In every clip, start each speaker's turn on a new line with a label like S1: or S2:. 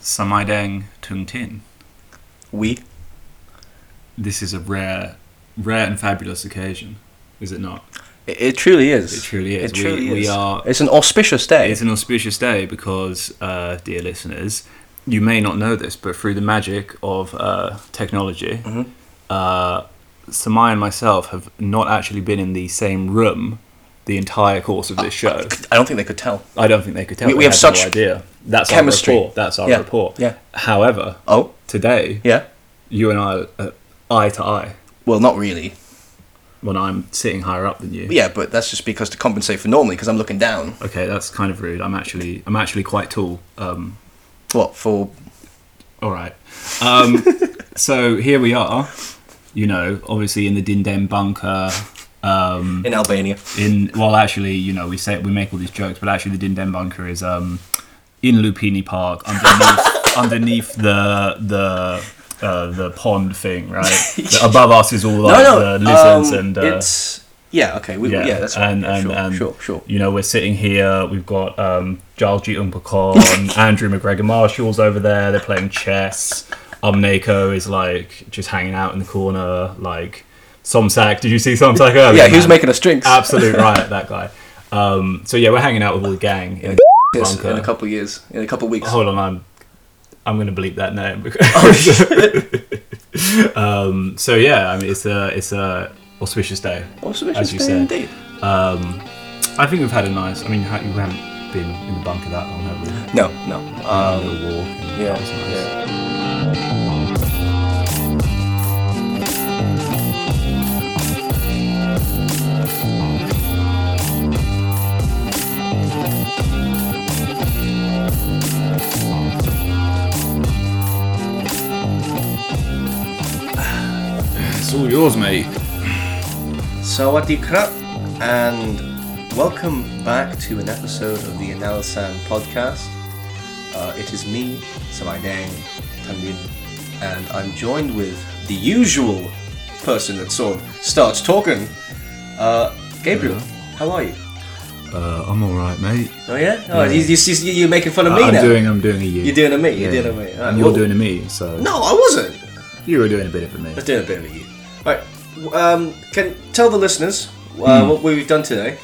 S1: Samaidang Tung Tin.
S2: We.
S1: This is a rare, rare and fabulous occasion, is it not?
S2: It, it truly is.
S1: It truly is.
S2: It truly
S1: we,
S2: is.
S1: we are.
S2: It's an auspicious day.
S1: It's an auspicious day because, uh, dear listeners, you may not know this, but through the magic of uh, technology,
S2: Mhm.
S1: uh, Samai and myself have not actually been in the same room the entire course of this show.
S2: I don't think they could tell.
S1: I don't think they could tell.
S2: We- we have such
S1: no idea. That's
S2: chemistry.
S1: Our rapport. That's our
S2: Yeah,
S1: rapport.
S2: yeah.
S1: However,
S2: Oh,
S1: today
S2: yeah.
S1: you and I are eye to eye
S2: Well, not really.
S1: when I'm sitting higher up than you.
S2: Yeah, but that's just because to compensate for normally, because I'm looking down.
S1: Okay, that's kind of rude. I'm actually I'm actually quite tall. Um,
S2: What for?
S1: all right. Um, so here we are. You know, obviously in the Dindem bunker. Um,
S2: In Albania.
S1: in well, actually, you know, we say we make all these jokes, but actually the Dindeng bunker is um, in Lumpini Park underneath underneath the the. Uh, the pond thing, right? Above us is all like the lizards
S2: um,
S1: and uh,
S2: it's yeah. Okay, we, yeah, that's right.
S1: and,
S2: Yeah,
S1: and,
S2: sure,
S1: and
S2: sure, sure.
S1: You know, we're sitting here. We've got um, Giles Ji Ungpakorn, Andrew MacGregor Marshall's over there. They're playing chess. Umnako is like just hanging out in the corner. Like Somsak. Did you see Somsak earlier?
S2: Yeah, he was
S1: man?
S2: making us drinks.
S1: absolute riot. That guy. Um, so yeah, we're hanging out with all the gang in the bunker.
S2: in a couple of years, in a couple of weeks.
S1: Hold on, I'm I'm gonna bleep that name. um, so yeah, I mean it's a it's a auspicious day.
S2: Auspicious
S1: as you
S2: day
S1: said.
S2: indeed.
S1: Um, I think we've had a nice. I mean, you haven't been in the bunker that long, have we?
S2: No, no.
S1: a
S2: Um,
S1: little walk.
S2: Yeah,
S1: that was nice.
S2: yeah.
S1: It's all yours, mate.
S2: Sawadee krap, and welcome back to an episode of the Analisan podcast. Uh, it is me, Samai Dang Tanwin, and I'm joined with the usual person that sort of starts talking. Uh, Gabriel, how are you?
S1: Uh, I'm all right, mate.
S2: Oh yeah? Oh,
S1: Yeah.
S2: you, you, you, you're making fun of me
S1: I'm
S2: now.
S1: doing. I'm doing a you.
S2: You're doing a me. You're
S1: Yeah.
S2: doing a me. Alright,
S1: And you're
S2: well-
S1: doing a me. So
S2: No, I wasn't.
S1: you were doing a bit of a me.
S2: I was doing a bit of a you. Right. Um, can tell the listeners uh,
S1: Hmm.
S2: what we've done today.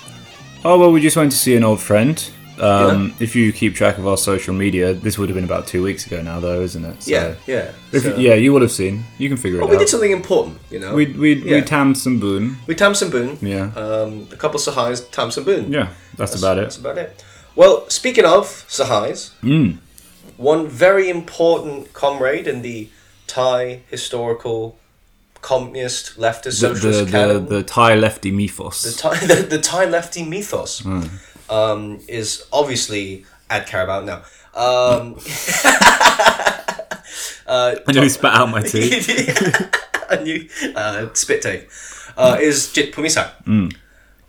S1: Oh well, we just went to see an old friend. Um, If you keep track of our social media, this would have been about two weeks ago now, though, isn't it? So-
S2: Yeah, yeah.
S1: If,
S2: So-
S1: yeah, you would have seen. You can figure
S2: Well,
S1: it
S2: we
S1: out.
S2: did something important, you know.
S1: We we we
S2: Yeah.
S1: tammed some boon.
S2: We tam some boon.
S1: Yeah.
S2: Um, a couple of Sahais tam some boon.
S1: Yeah, that's, about it.
S2: That's
S1: it.
S2: about it. Well, speaking of Sahais,
S1: Mm.
S2: one very important comrade in the Thai historical communist leftist
S1: The,
S2: socialist
S1: the, the,
S2: canon,
S1: the Thai lefty mythos.
S2: the Thai, the, the Thai lefty mythos,
S1: Hmm.
S2: um, is obviously Aed Carabao now. Um, uh,
S1: I know nearly spat out my tea.
S2: a new uh, spit take uh, is Jit Phumisak.
S1: Mm.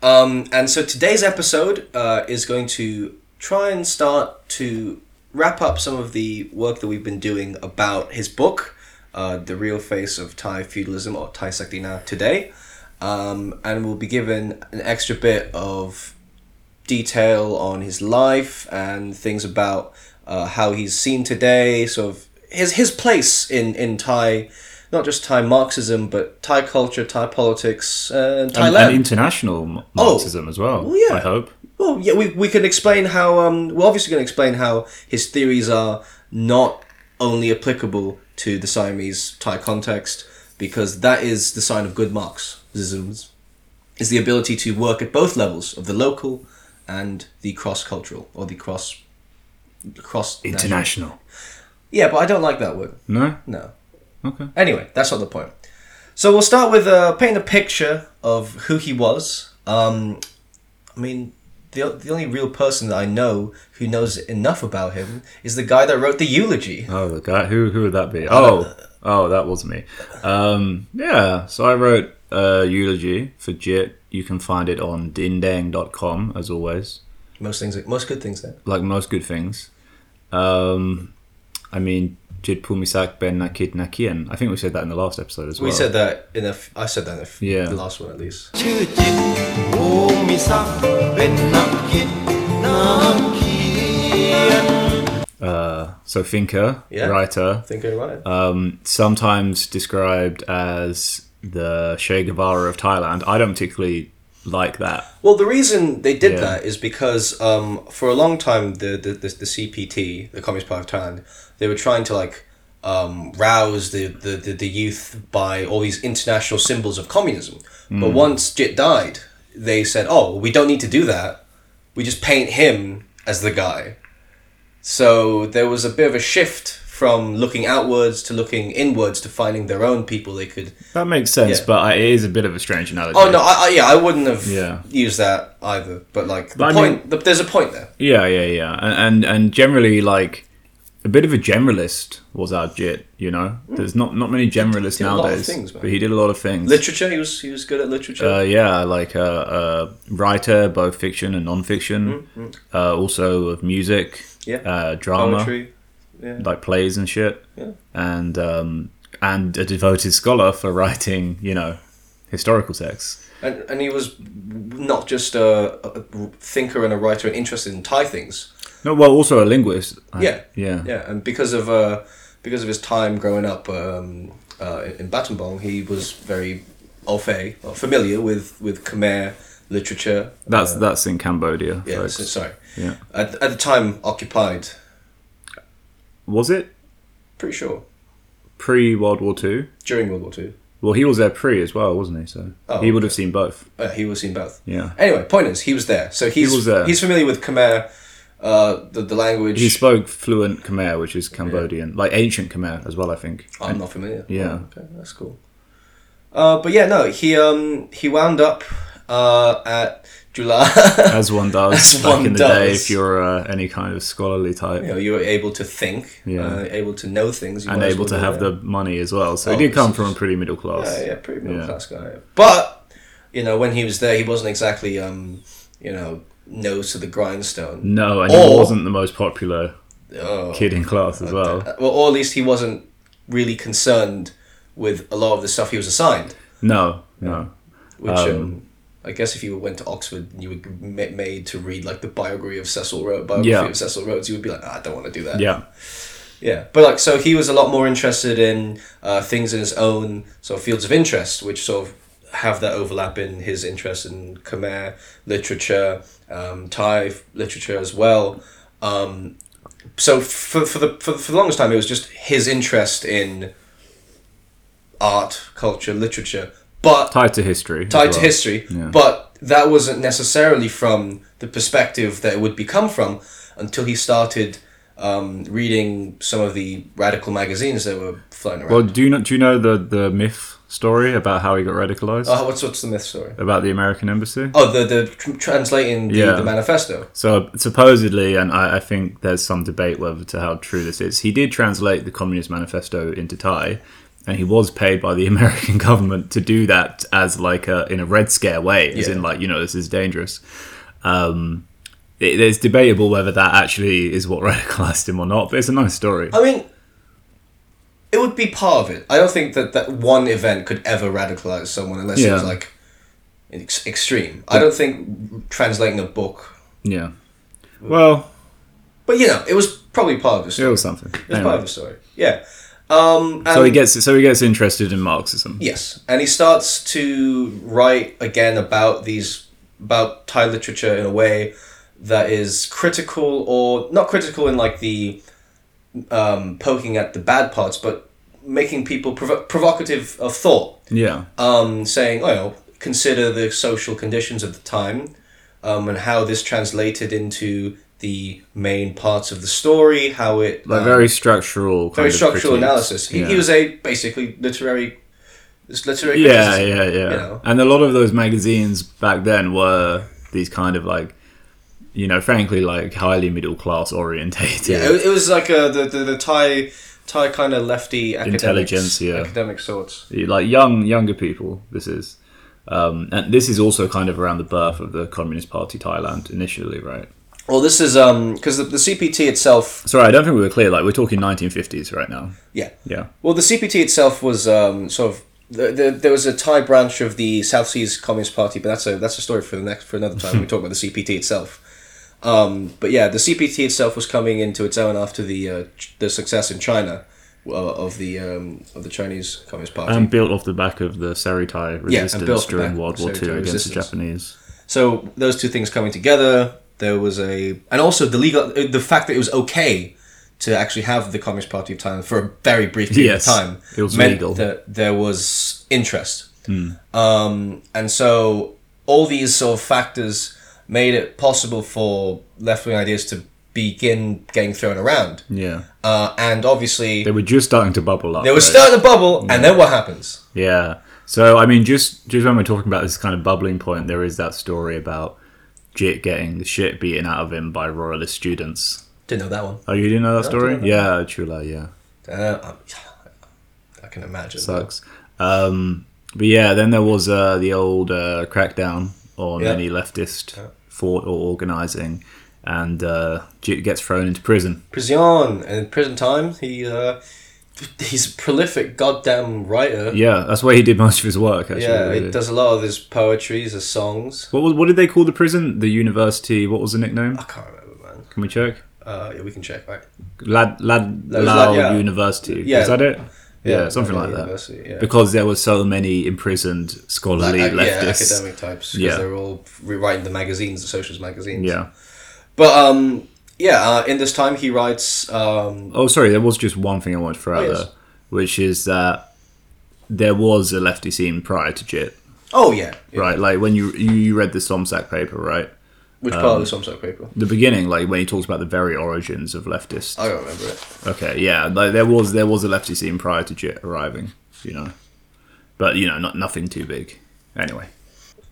S2: Um, and so today's episode uh, is going to try and start to wrap up some of the work that we've been doing about his book, uh, The Real Face of Thai Feudalism or Thai Sakdina today. Um, and we'll be given an extra bit of detail on his life and things about uh, how he's seen today, sort of his his place in in Thai, not just Thai Marxism, but Thai culture, Thai politics, uh, and
S1: and, and
S2: Thailand.
S1: international m- Marxism as well.
S2: Well, yeah.
S1: I hope.
S2: well, yeah, we, we can explain how um, we're obviously going to explain how his theories are not only applicable to the Siamese Thai context, because that is the sign of good Marxism, is the ability to work at both levels of the local and the cross cultural or the cross cross
S1: International.
S2: Yeah, but I don't like that word.
S1: No.
S2: No.
S1: Okay.
S2: Anyway, that's not the point. So we'll start with uh, painting a picture of who he was. Um, I mean, the the only real person that I know who knows enough about him is the guy that wrote the eulogy.
S1: Oh, the guy. Who who would that be? Oh, oh, that was me. Um, yeah. So I wrote a eulogy for Jit. You can find it on dindeng.com as always.
S2: Most things, most good things there.
S1: Like most good things. Um, I mean, Jit Phumisak Ben Nakit Nakian. I think we said that in the last episode as well.
S2: We said that in a. f- I said that in a f-
S1: Yeah.
S2: the last one at least.
S3: ชื่อจิตภูมิศักดิ์เป็นนักคิดนักเขียน
S1: uh, so thinker,
S2: Yeah.
S1: writer,
S2: Thinker right.
S1: um, sometimes described as the Che Guevara of Thailand. I don't particularly like that.
S2: Well, the reason they did
S1: Yeah.
S2: that is because um, for a long time, the, the, the, the CPT, the Communist Party of Thailand, they were trying to like um, rouse the, the, the, the youth by all these international symbols of communism. But once Jit died, they said, oh, we don't need to do that. We just paint him as the guy. So there was a bit of a shift from looking outwards to looking inwards to finding their own people they could
S1: That makes sense,
S2: Yeah.
S1: but I, it is a bit of a strange analogy.
S2: Oh no, I, I, yeah, I wouldn't have
S1: Yeah.
S2: used that either. But like the
S1: But
S2: point, the, there's a point there.
S1: Yeah, yeah, yeah, and and, and generally like a bit of a generalist was our Jit. You know, there's not not many generalists
S2: did a lot of
S1: nowadays,
S2: things,
S1: but he did a lot of things.
S2: Literature, he was he was good at literature.
S1: Uh, yeah, like a, a writer, both fiction and non-fiction. Uh, also of music,
S2: Mm-hmm, yeah,
S1: uh, drama,
S2: poetry. Yeah,
S1: like plays and shit,
S2: Yeah.
S1: and um, and a devoted scholar for writing, you know, historical texts.
S2: and and he was not just a, a thinker and a writer and interested in Thai things.
S1: No, well, also a linguist. I-
S2: Yeah.
S1: yeah,
S2: Yeah, and because of uh, because of his time growing up um, uh, in Battambang, he was very au fait, or familiar with with Khmer literature.
S1: That's
S2: uh,
S1: that's in Cambodia.
S2: yeah. So, sorry,
S1: yeah.
S2: at, at the time occupied.
S1: Was it
S2: Pretty sure
S1: pre World War Two?
S2: during World War Two.
S1: Well, he was there pre as well, wasn't he? So
S2: Oh,
S1: he would have seen both.
S2: Uh, he have seen both.
S1: Yeah.
S2: Anyway, point is, he was there. So he's
S1: was there.
S2: he's familiar with Khmer, uh, the the language.
S1: He spoke fluent Khmer, which is Cambodian, like ancient Khmer as well, I think.
S2: I'm not familiar.
S1: Yeah.
S2: Oh, okay, that's cool. Uh, but yeah, no, he um he wound up uh, at Chula.
S1: As one does
S2: As
S1: back
S2: one
S1: in the day,
S2: does.
S1: if you're uh, any kind of scholarly type.
S2: you know, you were able to think,
S1: Yeah.
S2: uh, able to know things, you
S1: and able to have
S2: that.
S1: the money as well. So
S2: Oh,
S1: he did come from a pretty middle class.
S2: Yeah, yeah, pretty middle
S1: Yeah.
S2: class guy. But you know, when he was there, he wasn't exactly um you know nose to the grindstone.
S1: No, and he wasn't the most popular
S2: Oh.
S1: kid in class as well.
S2: Uh, well, or at least he wasn't really concerned with a lot of the stuff he was assigned.
S1: No, no.
S2: Which
S1: Um,
S2: um, I guess if you went to Oxford and you were made to read like the biography of Cecil Rhodes, biography
S1: Yeah.
S2: of Cecil Rhodes, you would be like, ah, I don't want to do that.
S1: Yeah,
S2: Yeah, but like so he was a lot more interested in uh, things in his own sort of fields of interest, which sort of have that overlap in his interest in Khmer literature, um, Thai literature as well. Um, so for for the for, for the longest time, it was just his interest in art, culture, literature, but
S1: tied to history.
S2: tied to history,
S1: Yeah.
S2: but that wasn't necessarily from the perspective that it would become from until he started um, reading some of the radical magazines that were floating around.
S1: Well, do you know? Do you know the the myth story about how he got radicalized?
S2: oh, what's what's the myth story?
S1: about the American embassy.
S2: Oh, the the tr- translating the,
S1: Yeah.
S2: the manifesto.
S1: So supposedly, and I, I think there's some debate whether to how true this is. He did translate the Communist Manifesto into Thai, and he was paid by the American government to do that as like a in a red scare way, as
S2: Yeah.
S1: in like you know this is dangerous. Um, it, it's debatable whether that actually is what radicalized him or not, but it's a nice story.
S2: I mean, it would be part of it. I don't think that that one event could ever radicalize someone unless it was like ex- extreme. I don't think translating a book,
S1: Yeah. Well,
S2: but you know, it was probably part of the story.
S1: it was something.
S2: It was
S1: Anyway.
S2: part of the story. Yeah. Um,
S1: So he gets so he gets interested in Marxism.
S2: Yes, and he starts to write again about these about Thai literature in a way that is critical or not critical in like the um, poking at the bad parts, but making people provo- provocative of thought,
S1: Yeah.
S2: um, saying, "Oh, you know, consider the social conditions of the time, um, and how this translated into the main parts of the story, how it
S1: Like
S2: um,
S1: very structural. Kind
S2: very
S1: of
S2: structural
S1: critiques.
S2: analysis. He,
S1: Yeah.
S2: he was a basically literary, literary.
S1: yeah,
S2: criticism,
S1: yeah, yeah.
S2: you know?
S1: And a lot of those magazines back then were these kind of like, you know, frankly, like highly middle class orientated.
S2: Yeah, it, it was like a, the, the the Thai Thai kind of lefty
S1: Intelligentsia.
S2: academic sorts.
S1: like young younger people. This is, um, and this is also kind of around the birth of the Communist Party Thailand initially, right?
S2: Well, this is um because the, the CPT itself,
S1: Sorry, I don't think we were clear. Like we're talking 1950s right now.
S2: yeah.
S1: Yeah,
S2: Well, the CPT itself was um sort of. The, the, there was a Thai branch of the South Seas Communist Party, but that's a that's a story for the next for another time. we talk about the CPT itself. Um, but yeah, the CPT itself was coming into its own after the uh, ch- the success in China uh, of the um, of the Chinese Communist Party.
S1: And built off the back of the Seri Thai
S2: and
S1: resistance
S2: the
S1: during World War II against the Japanese.
S2: So those two things coming together, there was a, and also the legal, uh, the fact that it was okay to actually have the Communist Party of Thailand for a very brief period
S1: Yes,
S2: of time.
S1: it was
S2: meant
S1: legal.
S2: That there was interest,
S1: Hmm.
S2: um, and so all these sort of factors made it possible for left wing ideas to begin getting thrown around,
S1: Yeah.
S2: uh, and obviously
S1: They were just starting to bubble up.
S2: they were
S1: right?
S2: starting to bubble, and then what happens?
S1: Yeah. So I mean, just just when we're talking about this kind of bubbling point, there is that story about Jit getting the shit beaten out of him by royalist students.
S2: Didn't know that one.
S1: Oh, you didn't know that
S2: No,
S1: story?
S2: know
S1: Yeah, Chula. Yeah,
S2: Uh, um, I can imagine.
S1: sucks. Um, but yeah, then there was uh, the old uh, crackdown on
S2: Yeah.
S1: any leftist
S2: Yeah.
S1: Thought or organizing, and uh, gets thrown into prison.
S2: Prison and in prison time he uh he's a prolific goddamn writer.
S1: Yeah, that's where he did most of his work. Actually,
S2: Yeah,
S1: really.
S2: he does a lot of his poetry, his songs.
S1: What was what did they call the prison? The university. What was the nickname?
S2: I can't remember, man.
S1: Can we check?
S2: Uh, yeah, we can check, right?
S1: Lad Lad Lao
S2: Lad- yeah.
S1: University.
S2: Yeah.
S1: Is that it? Yeah, something like that.
S2: Yeah.
S1: Because there were so many imprisoned scholarly
S2: Like, uh, yeah,
S1: leftists.
S2: academic types. Because
S1: Yeah.
S2: they're all rewriting the magazines, the socialist magazines.
S1: Yeah.
S2: But um, yeah, uh, in this time he writes um,
S1: Oh, sorry. There was just one thing I wanted to throw
S2: Oh,
S1: out
S2: yes.
S1: there, which is that there was a lefty scene prior to JIT,
S2: oh yeah, yeah.
S1: right? Like when you you read the Somsak paper, right?
S2: Which
S1: Um,
S2: part of the Somsak paper?
S1: The beginning, like when he talks about the very origins of leftist.
S2: I don't remember it.
S1: Okay, yeah, like there was there was a lefty scene prior to JIT arriving, you know, but you know, not nothing too big. Anyway,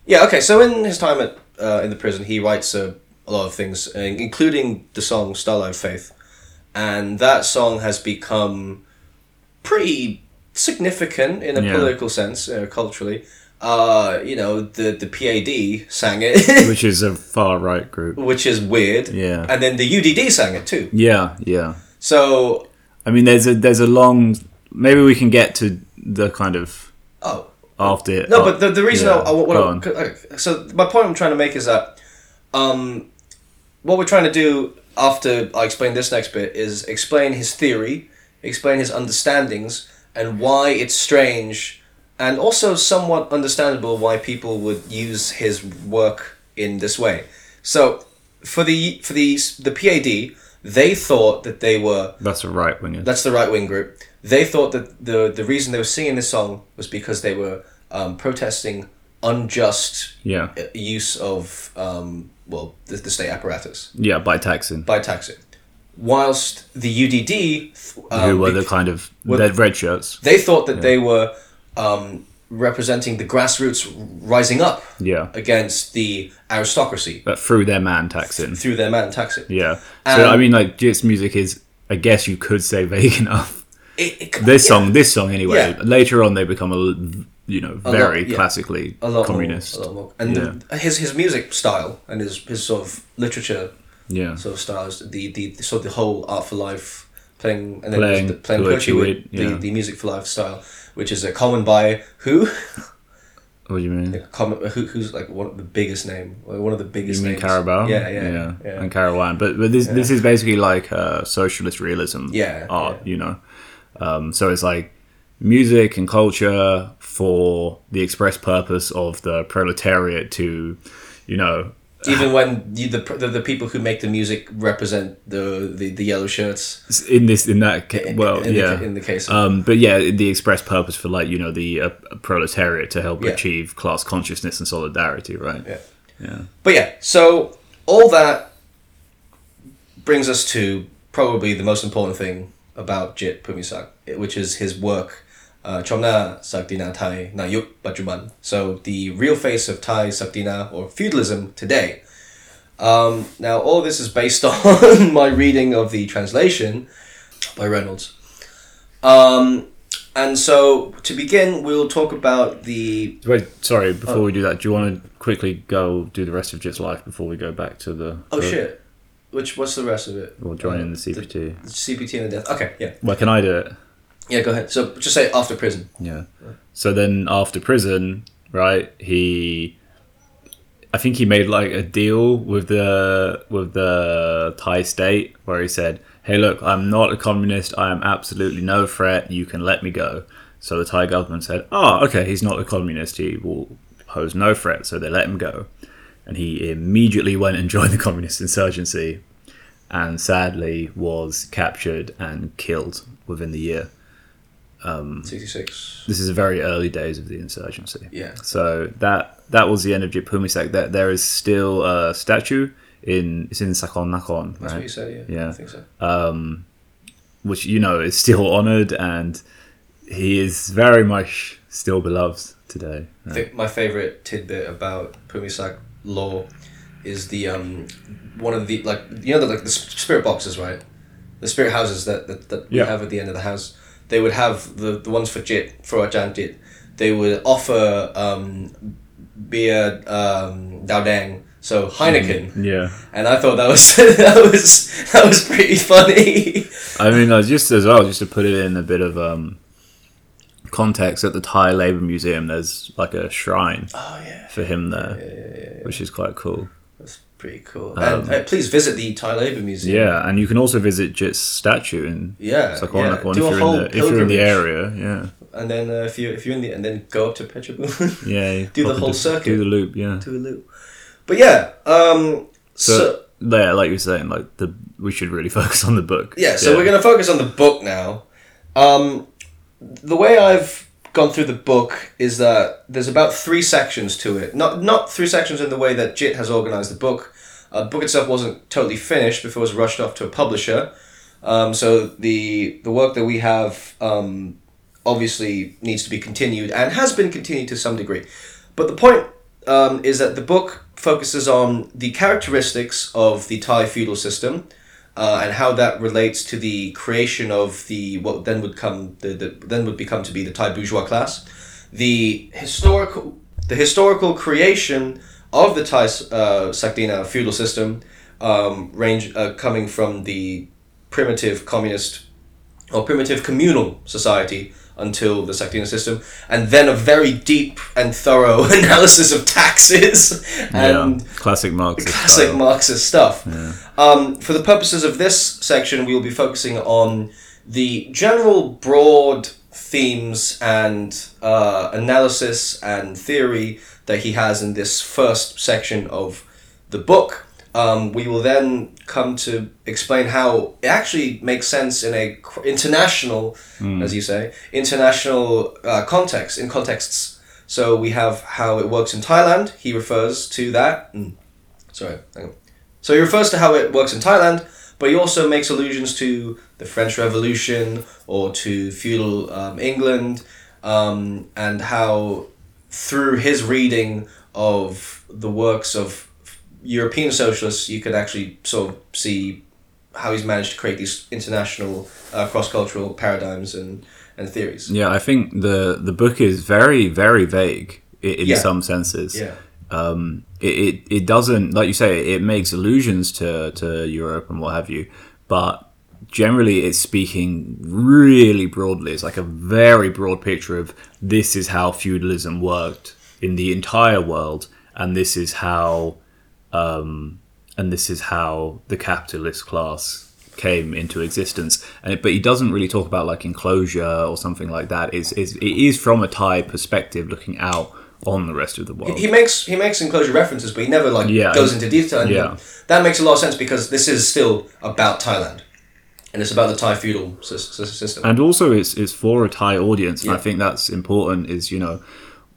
S2: Yeah. Okay. So in his time at uh, in the prison, he writes uh, a lot of things, uh, including the song "Starlight Faith," and that song has become pretty significant in a
S1: Yeah.
S2: political sense, uh, culturally. Uh, you know, the the PAD sang it,
S1: which is a far right group.
S2: which is weird.
S1: Yeah.
S2: And then the UDD sang it too.
S1: Yeah, yeah.
S2: So,
S1: I mean, there's a there's a long. Maybe we can get to the kind of
S2: oh,
S1: after. it.
S2: No, but the, the reason
S1: yeah,
S2: I, I, what
S1: go
S2: I- okay, so my point I'm trying to make is that um, what we're trying to do after I explain this next bit is explain his theory, explain his understandings, and why it's strange, and also somewhat understandable why people would use his work in this way. So for the for the the PAD, they thought that they were
S1: That's a right winger.
S2: that's the right wing group. They thought that the the reason they were singing this song was because they were um, protesting unjust
S1: Yeah,
S2: use of um, well the, the state apparatus
S1: yeah, by taxing.
S2: by taxing. Whilst the UDD, um,
S1: who were the kind of
S2: were-
S1: red shirts?
S2: they thought that they were um, representing the grassroots rising up
S1: Yeah,
S2: against the aristocracy
S1: but through their man taxing.
S2: through their man taxing.
S1: Yeah. So
S2: Um,
S1: I mean, like Jit's music is, I guess you could say vague enough.
S2: It, it,
S1: This
S2: yeah,
S1: song, this song anyway.
S2: Yeah.
S1: Later on, they become a you know, very
S2: lot, yeah.
S1: classically communist.
S2: more, a lot more. And the, his his music style and his his sort of literature
S1: Yeah.
S2: sort of styles, the the sort of the whole art for life playing and then
S1: Playing
S2: the, playing
S1: poetry
S2: with the, the music for life style, which is a common by who,
S1: What do you mean?
S2: common who who's like one of the biggest name, like one of the biggest
S1: You mean
S2: names.
S1: Carabao?
S2: Yeah, yeah, yeah, yeah.
S1: and Caravan. But but this this is basically like uh, socialist realism
S2: Yeah,
S1: art,
S2: yeah.
S1: you know. Um, so it's like music and culture for the express purpose of the proletariat to, you know,
S2: Even when you, the, the the people who make the music represent the the, the yellow shirts.
S1: in this in that ca- well
S2: in
S1: yeah
S2: the, in the case of
S1: um, but yeah, the express purpose for like you know the uh, proletariat to help
S2: Yeah.
S1: achieve class consciousness and solidarity, right?
S2: Yeah.
S1: Yeah.
S2: But yeah, so all that brings us to probably the most important thing about Jit Phumisak, which is his work, uh, Chomna Sakdina Thai Na Yuk Bajuman. So the real face of Thai Sakdina or feudalism today. Um, now all this is based on my reading of the translation by Reynolds. Um, and so to begin, we'll talk about the
S1: Wait, sorry. Before
S2: Oh.
S1: we do that, do you want to quickly go do the rest of Jit's life before we go back to the?
S2: oh
S1: the-
S2: shit, which what's the rest of it?
S1: Or join in the
S2: Uh,
S1: CPT.
S2: The CPT and the death. Okay, yeah.
S1: Well, can I do it?
S2: Yeah, go ahead. So just say after prison.
S1: Yeah. So then after prison, right, he I think he made like a deal with the with the Thai state where he said, "Hey, look, I'm not a communist. I am absolutely no threat. You can let me go." So the Thai government said, "Oh, okay, he's not a communist. He will pose no threat." So they let him go, and he immediately went and joined the communist insurgency, and sadly was captured and killed within the year.
S2: 66.
S1: This is the very early days of the insurgency.
S2: Yeah.
S1: So that that was the end of Jit Phumisak. There, there is still a statue in it's in Sakon Nakhon,
S2: That's what you said, yeah.
S1: Yeah.
S2: I think so.
S1: um, which you know is still honoured, and he is very much still beloved today.
S2: I think my favorite tidbit about Phumisak law is the um one of the like you know the like the spirit boxes right the spirit houses that that, that we have at the end of the house they would have the the ones for jit for Ajahn jit. They would offer um beer um Dao Dang so Heineken.
S1: Yeah,
S2: and I thought that was that was that was pretty funny.
S1: I mean, uh, just as well, just to put it in a bit of um, context, at the Thai Labour Museum, there's like a shrine
S2: oh yeah.
S1: for him there, which is quite cool.
S2: that's pretty cool
S1: Um,
S2: and uh, please visit the Labour Museum
S1: Yeah, and you can also visit Jit's statue in
S2: yeah, yeah.
S1: If you're in the if you're in the area. Yeah.
S2: and then uh, if you if you're in the and then go up to Petrabun
S1: Yeah,
S2: Do the whole circuit.
S1: Do the loop, yeah.
S2: to a loop. But yeah, um, so,
S1: So, yeah, like you were saying, like the we should really focus on the book.
S2: yeah, so we're gonna focus on the book now. Um, the way I've gone through the book is that there's about three sections to it. Not not three sections in the way that Jit has organized the book. Uh, the book itself wasn't totally finished before it was rushed off to a publisher. Um, so the the work that we have um, obviously needs to be continued and has been continued to some degree. But the point um, is that the book focuses on the characteristics of the Thai feudal system uh, and how that relates to the creation of the what then would come the, the then would become to be the Thai bourgeois class, the historical the historical creation of the Thai uh, Sakdina feudal system, um, range uh, coming from the primitive communist or primitive communal society until the Sakdina system, and then a very deep and thorough analysis of taxes and
S1: yeah, classic Marxist.
S2: classic
S1: style.
S2: Marxist stuff. Um, for the purposes of this section, we will be focusing on the general broad themes and uh, analysis and theory that he has in this first section of the book. Um, we will then come to explain how it actually makes sense in a international, as you say, international uh, context, in contexts. So we have how it works in Thailand. He refers to that. Mm. Sorry. So he refers to how it works in Thailand, but he also makes allusions to the French Revolution or to feudal um, England, um, and how through his reading of the works of European socialists, you could actually sort of see how he's managed to create these international uh, cross-cultural paradigms and, and theories.
S1: Yeah, I think the the book is very very vague in
S2: Yeah.
S1: some senses.
S2: Yeah.
S1: Um, it, it it doesn't like you say it makes allusions to to Europe and what have you, but generally it's speaking really broadly. It's like a very broad picture of this is how feudalism worked in the entire world, and this is how um, and this is how the capitalist class came into existence. And it, but he doesn't really talk about like enclosure or something like that. It's, it's, from a Thai perspective, looking out on the rest of the world.
S2: He makes he makes enclosure references, but he never like
S1: Yeah.
S2: goes into detail.
S1: Yeah.
S2: that makes a lot of sense because this is still about Thailand, and it's about the Thai feudal sys- sys- system.
S1: and also it's, it's for a Thai audience, and I think that's important. Is you know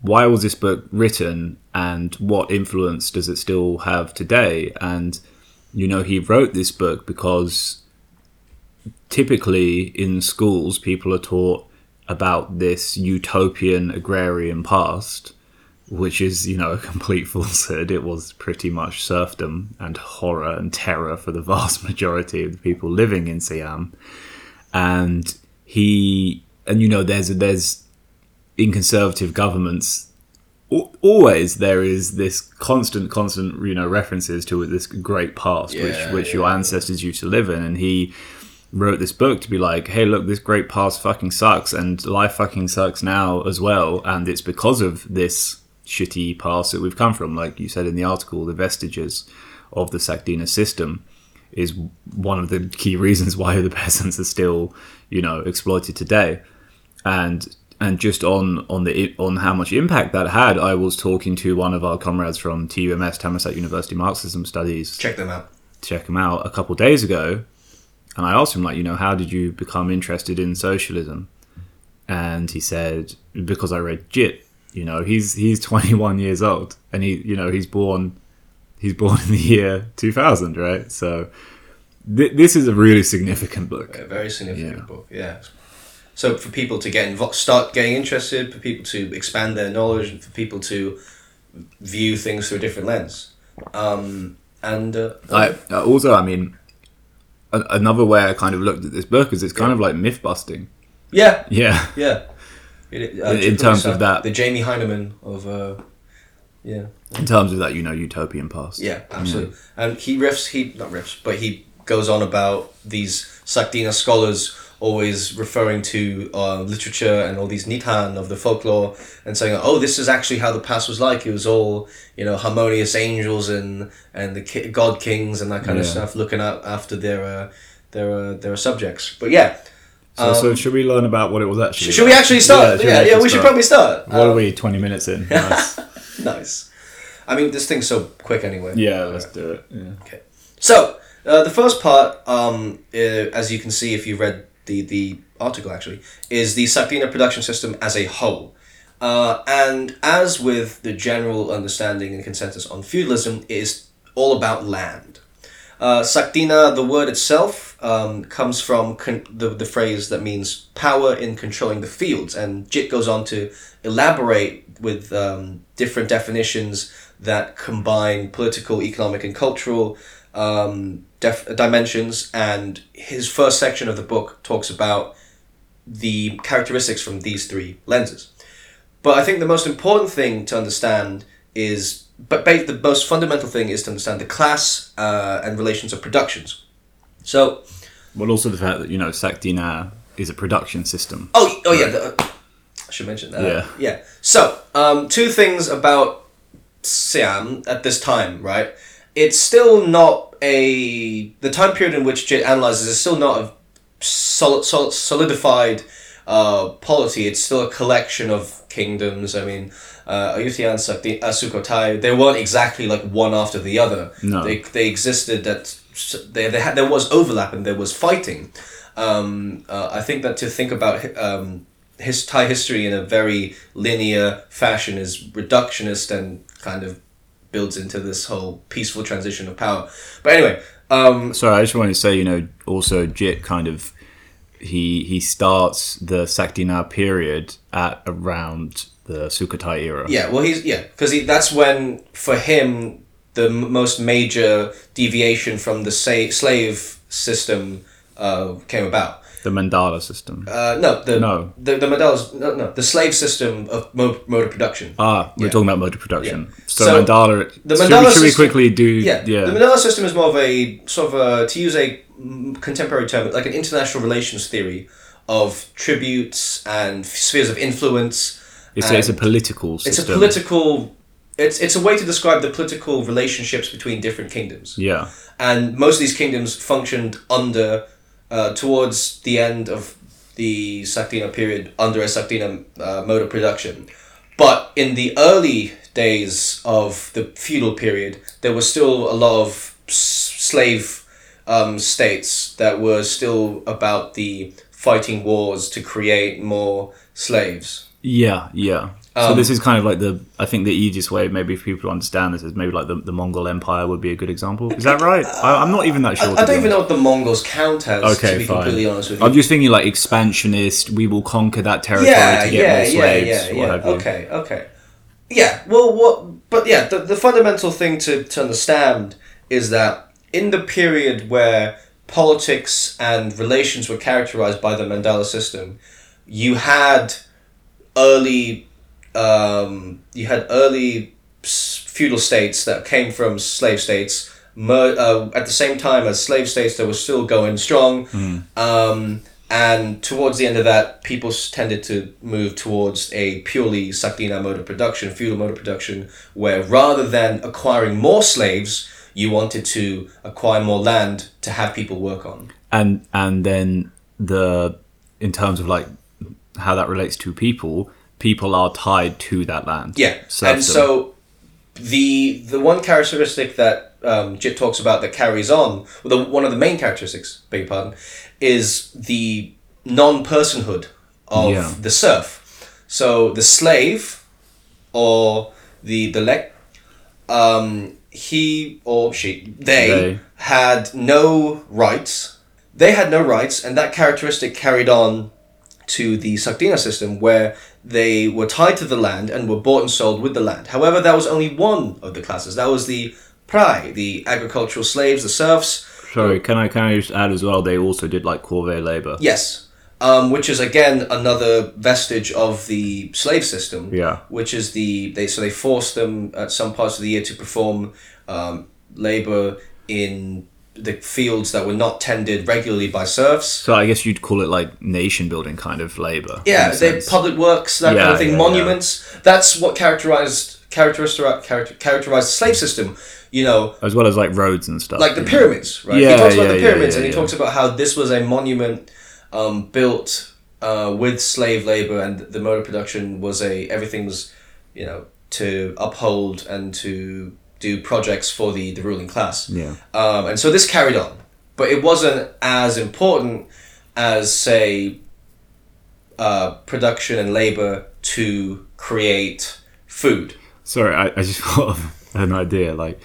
S1: why was this book written, and what influence does it still have today? And you know he wrote this book because typically in schools people are taught about this utopian agrarian past which is you know a complete falsehood it was pretty much serfdom and horror and terror for the vast majority of the people living in siam and he and you know there's there's in conservative governments always there is this constant constant you know references to this great past which
S2: Yeah,
S1: which
S2: yeah,
S1: your ancestors used to live in and he wrote this book to be like hey look this great past fucking sucks and life fucking sucks now as well and it's because of this shitty past that we've come from. Like you said in the article, the vestiges of the Sakdina system is one of the key reasons why the peasants are still, you know, exploited today. And and just on on the on how much impact that had, I was talking to one of our comrades from TUMS, Thammasat University Marxism Studies.
S2: Check them out.
S1: Check them out a couple days ago, and I asked him like, you know, how did you become interested in socialism? And he said because I read Jit. You know, he's he's 21 years old, and he you know he's born he's born in the year 2000, right? So th- this is a really significant book.
S2: A very significant
S1: Yeah.
S2: book. Yeah. So for people to get involved, start getting interested, for people to expand their knowledge, and for people to view things through a different lens. Um, and uh,
S1: I uh, also, I mean, a- another way I kind of looked at this book is it's kind of like myth busting.
S2: yeah,
S1: Yeah,
S2: yeah. It, uh,
S1: In- in terms of that-
S2: the Jamie Hyneman of uh, yeah,
S1: in terms of that, you know, utopian past.
S2: yeah, absolutely. And he riffs, he not riffs, but he goes on about these Sakdina scholars always referring to uh, literature and all these nitan of the folklore and saying, oh, this is actually how the past was like. It was all you know harmonious angels and and the ki- god kings and that kind of stuff, looking out after their uh, their uh, their subjects. But yeah.
S1: So, so
S2: um,
S1: should we learn about what it was actually?
S2: should we actually start? Yeah, yeah, we should probably start.
S1: What
S2: Um,
S1: are we? Twenty minutes in. Nice.
S2: Nice. I mean, this thing's so quick anyway.
S1: yeah, let's do it. Yeah.
S2: So, uh, the first part, um, uh, as you can see if you read the, the article actually, is the Sakdina production system as a whole. Uh, and as with the general understanding and consensus on feudalism, it is all about land. Uh, Sakdina, the word itself, um, comes from con- the, the phrase that means power in controlling the fields. And Jit goes on to elaborate with um, different definitions that combine political, economic, and cultural um, def- dimensions. And his first section of the book talks about the characteristics from these three lenses. But I think the most important thing to understand is, but ba- the most fundamental thing is to understand the class uh, and relations of productions. So,
S1: Well, also the fact that you know Sakdina is a production system.
S2: oh, oh yeah, the, I should mention that.
S1: Yeah.
S2: yeah. So, um, two things about Siam at this time, right? It's still not a the time period in which Jit analyzes is still not a solid, solid solidified uh, polity. It's still a collection of kingdoms. I mean, uh, Ayutthaya and Sukhothai, they weren't exactly like one after the other.
S1: No.
S2: They, they existed that they, they had, there was overlap and there was fighting. Um, uh, I think that to think about um, his Thai history in a very linear fashion is reductionist and kind of builds into this whole peaceful transition of power. But anyway, um,
S1: Sorry, I just wanted to say, you know, also Jit kind of he he starts the Sakdina period at around the Sukhothai era.
S2: yeah, well, he's yeah, because he, that's when for him the m- most major deviation from the sa- slave system uh, came about.
S1: The Mandala system.
S2: Uh, no, the
S1: No.
S2: the the Mandala's no no the slave system of mo- mode of production.
S1: ah, we're
S2: yeah.
S1: talking about motor production.
S2: Yeah.
S1: So,
S2: So,
S1: Mandala.
S2: the
S1: should,
S2: Mandala
S1: we, should we quickly do?
S2: Yeah,
S1: Yeah.
S2: The mandala system is more of a sort of a, to use a contemporary term, like an international relations theory of tributes and spheres of influence.
S1: it's, a, it's a political
S2: it's a political. It's it's a way to describe the political relationships between different kingdoms,
S1: Yeah.
S2: and most of these kingdoms functioned under, uh, towards the end of the Sakdina period under a Sakdina uh, mode of production. But in the early days of the feudal period, there was still a lot of slave um, states that were still about the fighting wars to create more slaves.
S1: Yeah, yeah. So
S2: Um,
S1: this is kind of like the I think the easiest way maybe for people to understand this is maybe like the, the Mongol Empire would be a good example. Is that right? I, I'm not even that sure.
S2: I
S1: be
S2: don't even know what the Mongols count as.
S1: Okay,
S2: to be
S1: fine.
S2: completely honest with you.
S1: I'm just thinking like expansionist. We will conquer that territory
S2: yeah,
S1: to get
S2: yeah,
S1: more
S2: yeah,
S1: slaves.
S2: yeah, yeah.
S1: you.
S2: Okay, okay. Yeah, well, what? But yeah, the, the fundamental thing to, to understand is that in the period where politics and relations were characterized by the Mandala system, you had early, um, you had early feudal states that came from slave states. Mer- uh, at the same time as slave states that were still going strong, um, and towards the end of that, people tended to move towards a purely Sakdina mode of production, feudal mode of production, where rather than acquiring more slaves, you wanted to acquire more land to have people work on.
S1: and and then the in terms of like how that relates to people people are tied to that land
S2: Yeah,
S1: Serfdom.
S2: and so the the one characteristic that um, Jit talks about that carries on, well, the, one of the main characteristics, beg your pardon, is the non-personhood of
S1: Yeah.
S2: the serf. So the slave, or the the lek, um, he or she, they,
S1: They.
S2: had no rights. They had no rights, and that characteristic carried on to the Sakdina system where they were tied to the land and were bought and sold with the land. However, that was only one of the classes. That was the prai, the agricultural slaves, the serfs.
S1: sorry can i can i just add as well they also did like corvée labor
S2: Yes. Um, which is again another vestige of the slave system.
S1: Yeah.
S2: Which is the they so they forced them at some parts of the year to perform um, labor in the fields that were not tended regularly by serfs.
S1: so i guess you'd call it like nation building kind of labor
S2: Yeah,
S1: a
S2: they public works, that kind
S1: Yeah,
S2: of thing,
S1: yeah, yeah.
S2: monuments. That's what characterized characterized characterized the slave system. You know,
S1: as well as like roads and stuff
S2: like the pyramids, right?
S1: Yeah,
S2: he talks about
S1: yeah,
S2: the
S1: yeah,
S2: pyramids,
S1: yeah,
S2: and he
S1: yeah.
S2: talks about how this was a monument um, built uh, with slave labor, and the mode of production was a everything was, you know, to uphold and to do projects for the the ruling class.
S1: yeah
S2: Um, and so this carried on, but it wasn't as important as say uh, production and labor to create food.
S1: sorry i, I just of an idea like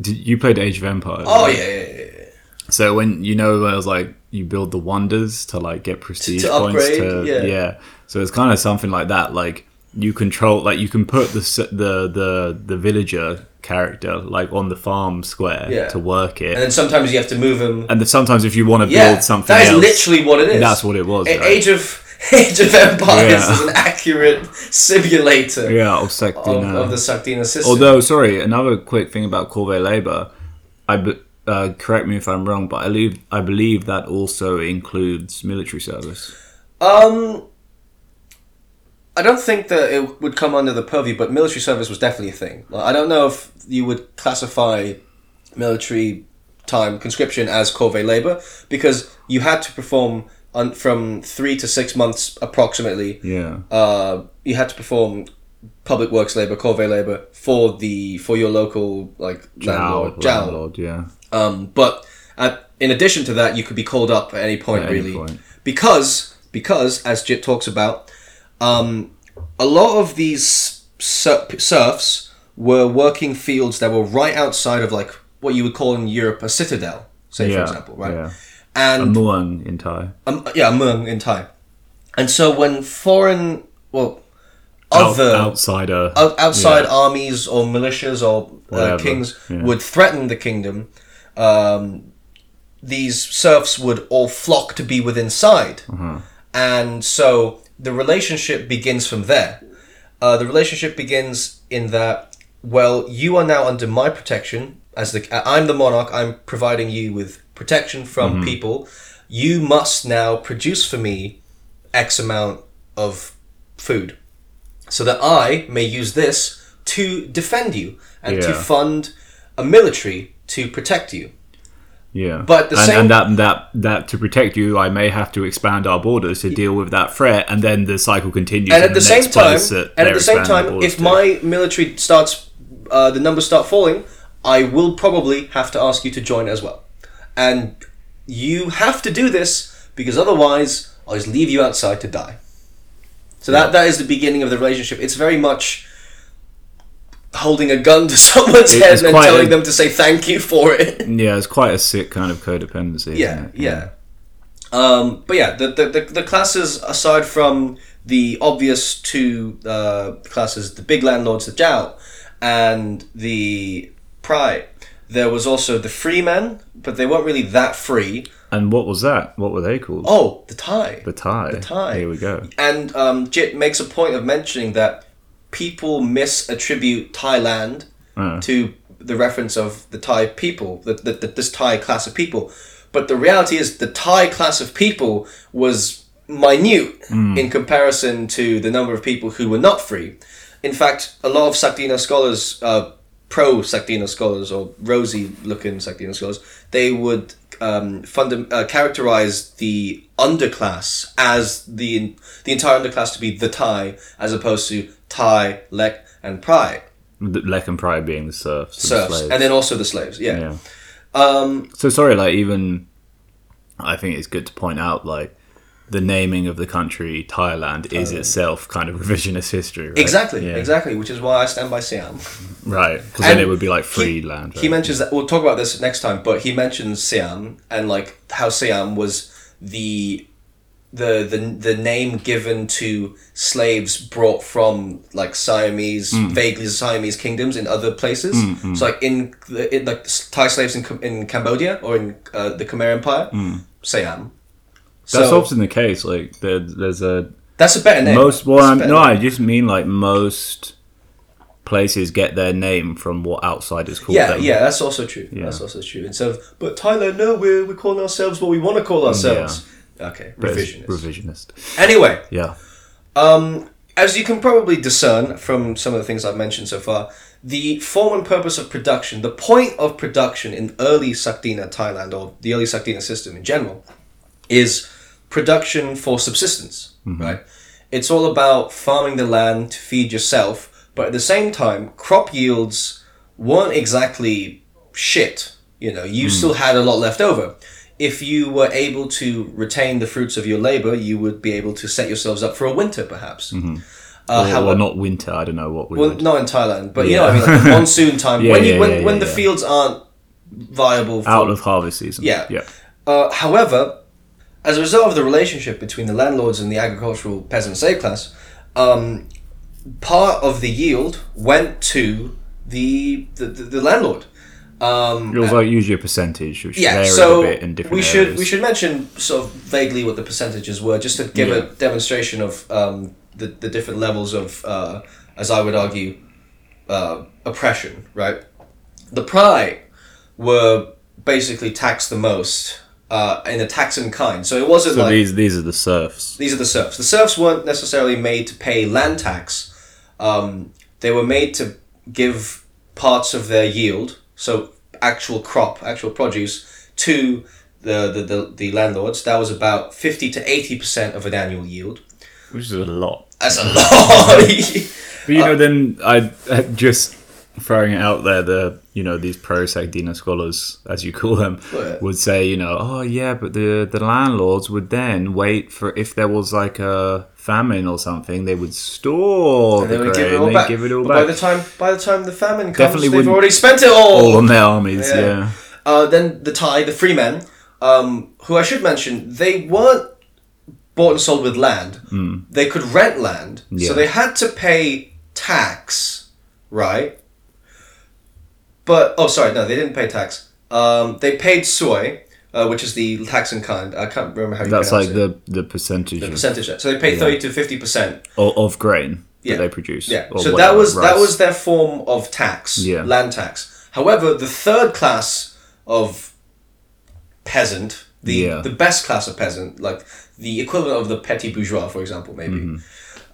S1: did you played age of empires
S2: Oh
S1: right?
S2: yeah, yeah, yeah, yeah.
S1: So when you know, it was like you build the wonders to like get prestige
S2: to
S1: points
S2: upgrade,
S1: to
S2: yeah.
S1: So it's kind of something like that. Like you control, like you can put the the the the villager character like on the farm square
S2: Yeah.
S1: to work it,
S2: And then sometimes you have to move them.
S1: and then sometimes if you want to
S2: Yeah,
S1: build something
S2: that is
S1: else,
S2: literally what it is.
S1: that's what it was.
S2: A-
S1: right?
S2: Age of Age of Empires
S1: Yeah.
S2: is an accurate simulator
S1: yeah, of
S2: of, of the Sakdina system.
S1: Although, sorry, another quick thing about Corvée labor, I be, uh, correct me if I'm wrong, but I believe I believe that also includes military service.
S2: Um, I don't think that it would come under the purview, but military service was definitely a thing. Like, I don't know if you would classify military time conscription as corvée labor because you had to perform on, from three to six months approximately.
S1: Yeah.
S2: Uh, you had to perform public works labor, corvée labor for the for your local like landlord,
S1: Jowl, landlord, yeah.
S2: Um, but at, in addition to that, you could be called up at any point,
S1: At any
S2: really,
S1: point.
S2: because because as Jit talks about, um, a lot of these ser- serfs were working fields that were right outside of like what you would call in Europe a citadel, say for example, right?
S1: yeah.
S2: And
S1: Muang in Thai.
S2: um, yeah, Mung in Thai. And so when foreign, well,
S1: Out-
S2: other
S1: outsider.
S2: out- outside
S1: Yeah.
S2: armies or militias or uh, kings
S1: yeah.
S2: would threaten the kingdom, um, these serfs would all flock to be within side.
S1: Uh-huh.
S2: And so the relationship begins from there. Uh, the relationship begins in that, well, you are now under my protection. As the I'm the monarch, I'm providing you with protection from
S1: Mm-hmm.
S2: people. You must now produce for me X amount of food so that I may use this to defend you and to fund a military to protect you.
S1: Yeah,
S2: But the
S1: and,
S2: same-
S1: and that that that to protect you, I may have to expand our borders to deal with that threat, and then the cycle continues.
S2: And at the,
S1: the
S2: same time, and at the same time, if
S1: to.
S2: my military starts, uh, the numbers start falling, I will probably have to ask you to join as well. And you have to do this because otherwise, I'll just leave you outside to die. So that that is the beginning of the relationship. It's very much holding a gun to someone's
S1: It-
S2: head and telling
S1: a-
S2: them to say thank you for it.
S1: yeah, it's quite a sick kind of codependency. isn't
S2: Yeah, yeah. Um, but yeah, the, the, the, the classes, aside from the obvious two uh, classes, the big landlords, the Jiao, and the Prai, there was also the free men, but they weren't really that free.
S1: And what was that? What were they called?
S2: Oh, the Thai.
S1: the Thai.
S2: the Thai.
S1: Here we go.
S2: And um, Jit makes a point of mentioning that people misattribute Thailand
S1: Uh,
S2: to the reference of the Thai people, the, the, the, this Thai class of people. But the reality is, the Thai class of people was minute in comparison to the number of people who were not free. In fact, a lot of Sakdina scholars, uh, pro Sakdina scholars or rosy looking Sakdina scholars, they would um, funda- uh, characterize the underclass as the the entire underclass to be the Thai, as opposed to Thai, Lek, and Prai
S1: Lek and Pride being the serfs. and
S2: serfs,
S1: slaves.
S2: and then also the slaves. Yeah.
S1: yeah.
S2: Um,
S1: So sorry, like even I think it's good to point out like the naming of the country Thailand is itself kind of revisionist history. Right?
S2: exactly.
S1: Yeah.
S2: Exactly. Which is why I stand by Siam.
S1: Right, because then it would be like
S2: he-
S1: free land.
S2: He mentions that we'll talk about this next time, but he mentions Siam and like how Siam was the the the the name given to slaves brought from like Siamese
S1: Mm.
S2: vaguely Siamese kingdoms in other places. So like in the in like Thai slaves in in Cambodia or in uh, the Khmer Empire, Siam.
S1: That's
S2: so
S1: often the case. Like there, there's a
S2: that's a better name.
S1: most. Well,
S2: That's a
S1: I'm, no,
S2: name.
S1: I just mean like most places get their name from what outsiders call
S2: Yeah,
S1: them.
S2: yeah, that's also true.
S1: Yeah.
S2: That's also true. Instead of, but Thailand, no, we're, we're calling ourselves what we want to call ourselves. Okay, revisionist.
S1: Revisionist.
S2: anyway,
S1: Yeah.
S2: um, as you can probably discern from some of the things I've mentioned so far, the form and purpose of production, the point of production in early Sakdina Thailand or the early Sakdina system in general, is production for subsistence, right? It's all about farming the land to feed yourself, but at the same time, crop yields weren't exactly shit. You know, you still had a lot left over. If you were able to retain the fruits of your labor, you would be able to set yourselves up for a winter, perhaps. Uh,
S1: or,
S2: how-
S1: or not winter. I don't know what we
S2: well,
S1: would.
S2: not in Thailand, but you know, I mean, like monsoon time
S1: Yeah,
S2: when you
S1: yeah,
S2: when,
S1: yeah,
S2: when
S1: yeah,
S2: the
S1: yeah.
S2: fields aren't viable. For,
S1: Out of harvest season.
S2: Yeah.
S1: Yeah.
S2: uh, however, as a result of the relationship between the landlords and the agricultural peasant slave class, um, part of the yield went to the the, the, the landlord. Um,
S1: like usually a percentage, which
S2: yeah, so
S1: a bit in different
S2: we should
S1: areas.
S2: we should mention sort of vaguely what the percentages were, just to give a demonstration of um, the the different levels of, uh, as I would argue, uh, oppression. Right, the Prai were basically taxed the most uh, in a tax in kind. So it wasn't
S1: So
S2: like
S1: these these are the serfs.
S2: these are the serfs. The serfs weren't necessarily made to pay land tax. Um, they were made to give parts of their yield, so actual crop, actual produce, to the, the, the, the landlords. That was about 50 to 80% of an annual yield.
S1: Which is a lot.
S2: That's a lot.
S1: But you know, then I uh, just throwing it out there, the you know these pro Sakdina scholars, as you call them,
S2: Yeah.
S1: would say, you know, oh yeah, but the the landlords would then wait for if there was like a famine or something, they would store
S2: And
S1: the grain,
S2: give it all back.
S1: give it all
S2: but
S1: back,
S2: by the time by the time the famine comes,
S1: Definitely
S2: they've already spent it all.
S1: all on their armies.
S2: Yeah.
S1: Yeah,
S2: Uh, then the Thai, the free men, um, who I should mention, they weren't bought and sold with land. They could rent land.
S1: Yeah.
S2: so they had to pay tax, right? But oh, sorry, no, they didn't pay tax. Um, they paid soy, uh, which is the tax in kind. I can't remember how you
S1: that's like
S2: it.
S1: the the percentage
S2: the
S1: of,
S2: percentage. So they paid thirty to fifty percent.
S1: of, grain
S2: Yeah.
S1: that they produce.
S2: Yeah. So that
S1: whatever,
S2: was that was their form of tax,
S1: Yeah.
S2: land tax. However, the third class of peasant, the
S1: Yeah.
S2: the best class of peasant, like the equivalent of the petty bourgeois, for example, maybe.
S1: Mm-hmm.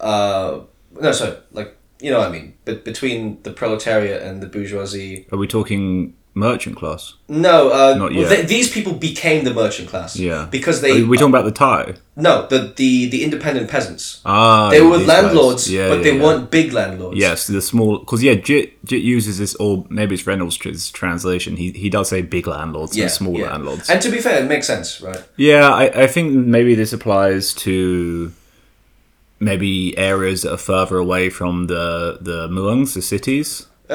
S2: Uh, no, sorry, like you know what I mean. But between the proletariat and the bourgeoisie.
S1: Are we talking merchant class?
S2: No, uh,
S1: Not
S2: well,
S1: yet.
S2: th- these people became the merchant class.
S1: Yeah,
S2: Because
S1: Are
S2: they
S1: we talking about the Thai?
S2: no the the the independent peasants.
S1: Ah,
S2: They were landlords,
S1: Yeah,
S2: but
S1: yeah,
S2: they
S1: yeah.
S2: weren't big landlords.
S1: Yes, the small because yeah, Jit Jit uses this, or maybe it's Reynolds' translation. He he does say big landlords and small
S2: yeah.
S1: landlords.
S2: And to be fair, it makes sense, right?
S1: yeah, I, I think maybe this applies to maybe areas that are further away from the the muongs, the cities,
S2: Uh,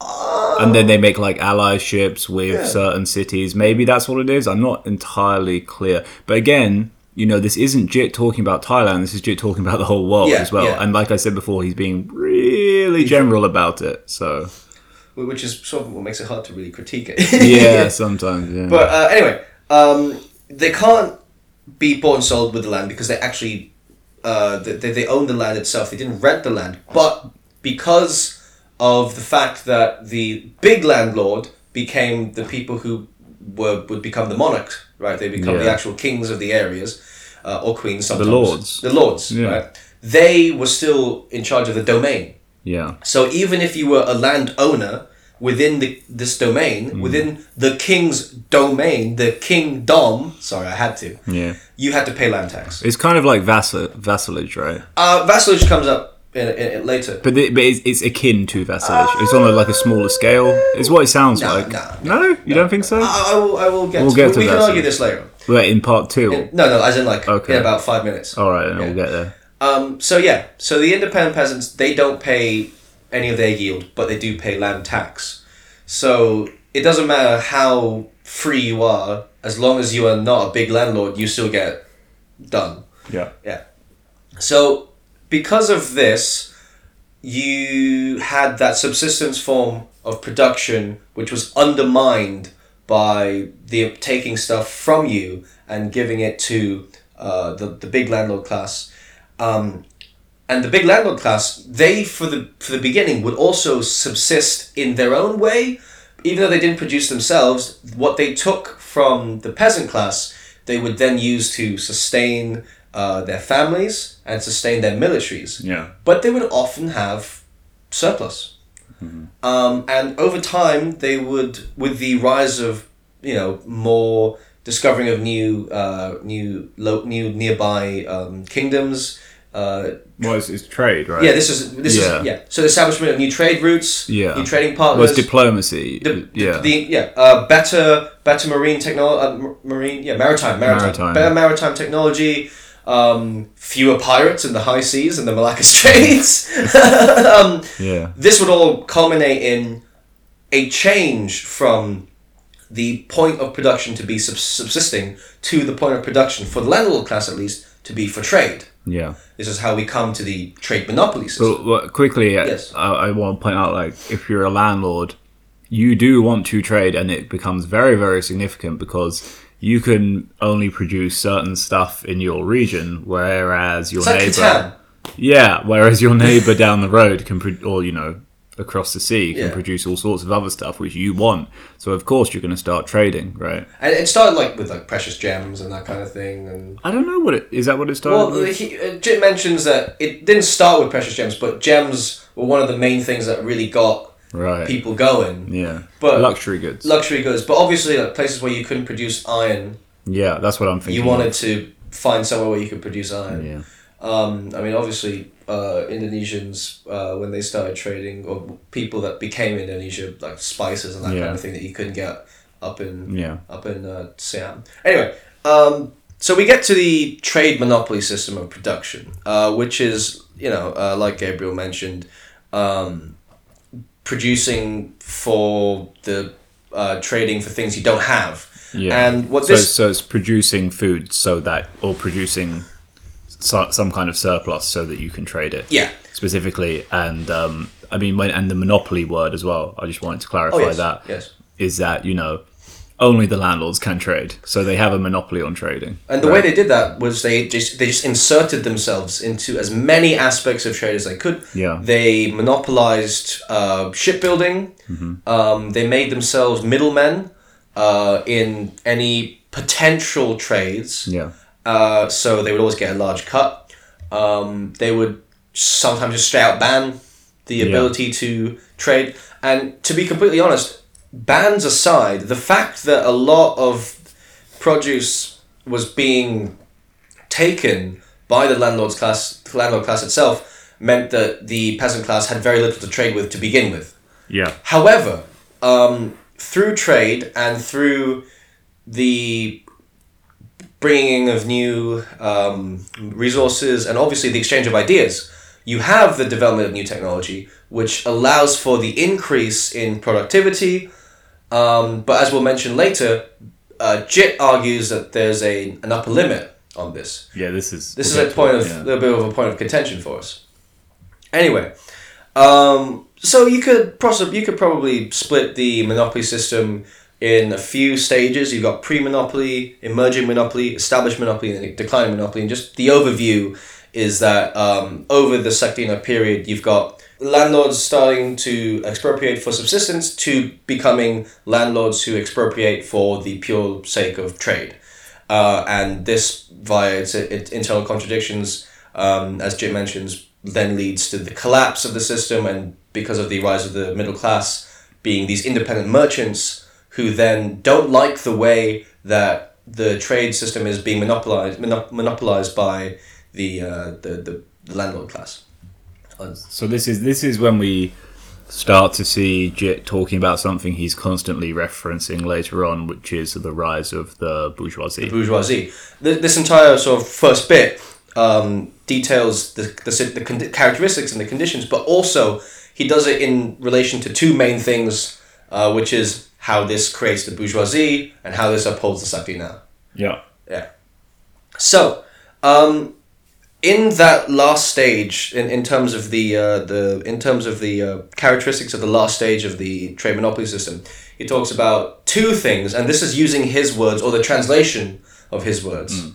S2: uh,
S1: and then they make like allyships with
S2: Yeah.
S1: certain cities. Maybe that's what it is. I'm not entirely clear, but again. You know, this isn't Jit talking about Thailand. This is Jit talking about the whole world
S2: Yeah,
S1: as well.
S2: yeah.
S1: And like I said before, he's being really general about it. So
S2: which is sort of what makes it hard to really critique it.
S1: yeah, sometimes. Yeah.
S2: But uh, anyway, um, they can't be bought and sold with the land because they actually uh, they, they own the land itself. They didn't rent the land, but because of the fact that the big landlord became the people who were would become the monarchs, right? They become the actual kings of the areas uh, or queens. Sometimes the
S1: lords.
S2: the lords,
S1: Yeah.
S2: right? They were still in charge of the domain.
S1: Yeah.
S2: So even if you were a landowner within the this domain,
S1: Hmm.
S2: within the king's domain, the kingdom. Sorry, I had to.
S1: Yeah.
S2: You had to pay land tax.
S1: It's kind of like vassal vassalage, right?
S2: Uh, vassalage comes up in, in, in later.
S1: But, the, but it's, it's akin to vassalage. it's on a, like a smaller scale. It's what it sounds
S2: No,
S1: like.
S2: no,
S1: no, you don't think so?
S2: I, I will. I will get.
S1: We'll
S2: to,
S1: get
S2: we,
S1: to
S2: we can argue this later.
S1: Wait, in part two.
S2: No, no, as in like
S1: Okay.
S2: in about five minutes.
S1: All right, then
S2: Yeah.
S1: we'll get there.
S2: Um, so yeah, so the independent peasants they don't pay any of their yield, but they do pay land tax. So it doesn't matter how free you are, as long as you are not a big landlord, you still get done.
S1: Yeah.
S2: Yeah. So because of this, you had that subsistence form of production which was undermined by the taking stuff from you and giving it to uh, the, the big landlord class. Um, and the big landlord class, they for the for the beginning would also subsist in their own way, even though they didn't produce themselves. What they took from the peasant class, they would then use to sustain uh, their families and sustain their militaries.
S1: Yeah.
S2: But they would often have surplus. Um, and over time, they would, with the rise of you know more discovering of new uh, new lo- new nearby um, kingdoms. Uh,
S1: Well, it's, it's trade, right?
S2: yeah, this is this
S1: Yeah.
S2: is yeah. So the establishment of new trade routes,
S1: Yeah.
S2: new trading
S1: Well,
S2: partners,
S1: it's diplomacy.
S2: the,
S1: yeah.
S2: the yeah, uh, better better marine technology, uh, m- marine yeah, maritime, maritime,
S1: Maritime.
S2: better maritime technology. Um, fewer pirates in the high seas and the Malacca Straits. um,
S1: yeah.
S2: this would all culminate in a change from the point of production to be subs- subsisting to the point of production for the landlord class at least to be for trade.
S1: Yeah.
S2: This is how we come to the trade monopoly system.
S1: Well, quickly, uh,
S2: Yes.
S1: I, I want to point out, like, if you're a landlord, you do want to trade, and it becomes very, very significant because you can only produce certain stuff in your region, whereas your
S2: it's
S1: neighbor,
S2: Catan.
S1: yeah, whereas your neighbor down the road can, pro- or you know, across the sea can
S2: Yeah.
S1: produce all sorts of other stuff which you want. So of course you're going to start trading, right?
S2: And it started like with like precious gems and that kind of thing. And
S1: I don't know what it is. That what it started?
S2: well,
S1: with?
S2: he, uh, Jit mentions that it didn't start with precious gems, but gems were one of the main things that really got
S1: right?
S2: people going.
S1: yeah,
S2: But-
S1: luxury goods.
S2: Luxury goods, but obviously like places where you couldn't produce iron,
S1: yeah, that's what I'm thinking.
S2: you wanted to find somewhere where you could produce iron.
S1: Yeah.
S2: Um, I mean, obviously, uh, Indonesians uh, when they started trading, or people that became Indonesia, like spices and that
S1: Yeah.
S2: kind of thing that you couldn't get up in
S1: Yeah.
S2: up in uh, Siam. Anyway, um, so we get to the trade monopoly system of production, uh, which is you know uh, like Gabriel mentioned, um, producing for the uh, trading for things you don't have.
S1: Yeah.
S2: And what
S1: so,
S2: this
S1: so it's producing food so that, or producing so, some kind of surplus so that you can trade it
S2: yeah
S1: specifically. And um, I mean, when, and the monopoly word as well. I just wanted to clarify
S2: oh yes
S1: that is
S2: yes.
S1: that you know only the landlords can trade, so they have a monopoly on trading.
S2: And the way they did that was they just they just inserted themselves into as many aspects of trade as they could.
S1: Yeah.
S2: They monopolized uh, shipbuilding.
S1: Mm-hmm.
S2: Um, they made themselves middlemen uh, in any potential trades.
S1: Yeah.
S2: Uh, so they would always get a large cut. Um, they would sometimes just straight out ban the ability to trade. And to be completely honest, bans aside, the fact that a lot of produce was being taken by the landlord's class, the landlord class itself, meant that the peasant class had very little to trade with to begin with.
S1: Yeah.
S2: However, um, through trade and through the bringing of new um, resources and obviously the exchange of ideas, you have the development of new technology, which allows for the increase in productivity. Um, but as we'll mention later, uh, Jit argues that there's a an upper limit on this.
S1: Yeah. This is
S2: This
S1: we'll
S2: is a point
S1: to
S2: of
S1: yeah.
S2: a little bit of a point of contention for us. Anyway, um, so you could possibly you could probably split the monopoly system in a few stages. You've got pre-monopoly, emerging monopoly, established monopoly, and declining monopoly. And just the overview is that um, over the Sakdina period, you've got landlords starting to expropriate for subsistence to becoming landlords who expropriate for the pure sake of trade. Uh, and this, via its, its internal contradictions, um, as Jit mentions, then leads to the collapse of the system, and because of the rise of the middle class being these independent merchants who then don't like the way that the trade system is being monopolized monop- monopolized by the, uh, the, the landlord class.
S1: So this is this is when we start to see Jit talking about something he's constantly referencing later on, which is the rise of the bourgeoisie.
S2: The bourgeoisie. Th- This entire sort of first bit um, details the, the, the con- characteristics and the conditions, but also he does it in relation to two main things, uh, which is how this creates the bourgeoisie and how this upholds the Sakdina.
S1: Yeah.
S2: Yeah. So, um, in that last stage, in, in terms of the uh, the in terms of the uh, characteristics of the last stage of the trade monopoly system, he talks about two things, and this is using his words or the translation of his words: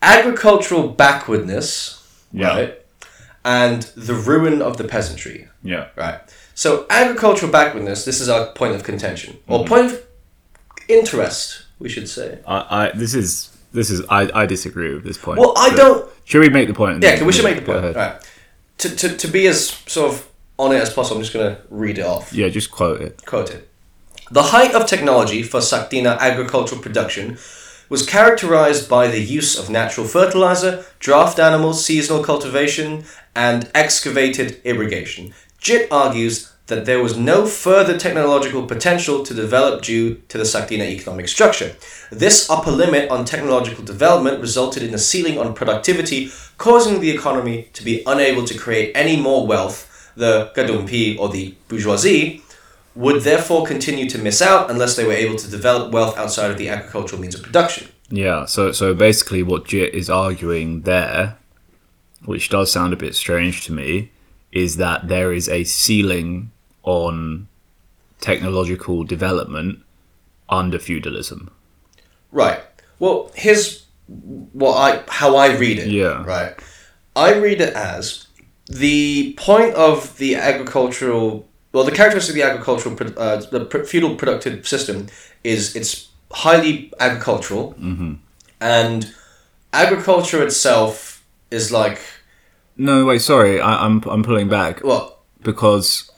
S2: agricultural backwardness,
S1: Yeah.
S2: right, and the ruin of the peasantry.
S1: Yeah.
S2: Right. So agricultural backwardness. This is our point of contention or mm-hmm. point of interest, we should say.
S1: I, I this is this is I, I disagree with this point.
S2: Well, I don't.
S1: Should we make the point?
S2: Yeah, we should make the point.
S1: ahead.
S2: Right. To, to, to be as sort of on it as possible, I'm just going to read it off.
S1: Yeah, just quote it.
S2: Quote it. The height of technology for Sakdina agricultural production was characterized by the use of natural fertilizer, draft animals, seasonal cultivation, and excavated irrigation. Jit argues that there was no further technological potential to develop due to the Sakdina economic structure. This upper limit on technological development resulted in a ceiling on productivity, causing the economy to be unable to create any more wealth. The Gadumpi, or the bourgeoisie, would therefore continue to miss out unless they were able to develop wealth outside of the agricultural means of production.
S1: Yeah, so so basically what Jit is arguing there, which does sound a bit strange to me, is that there is a ceiling on technological development under feudalism.
S2: Right. Well, here's what I how I read it.
S1: Yeah.
S2: Right. I read it as the point of the agricultural, well, the characteristic of the agricultural, uh, the feudal productive system is it's highly agricultural,
S1: Mm-hmm.
S2: and agriculture itself is like
S1: No, wait, sorry, I, I'm I'm pulling back
S2: well,
S1: because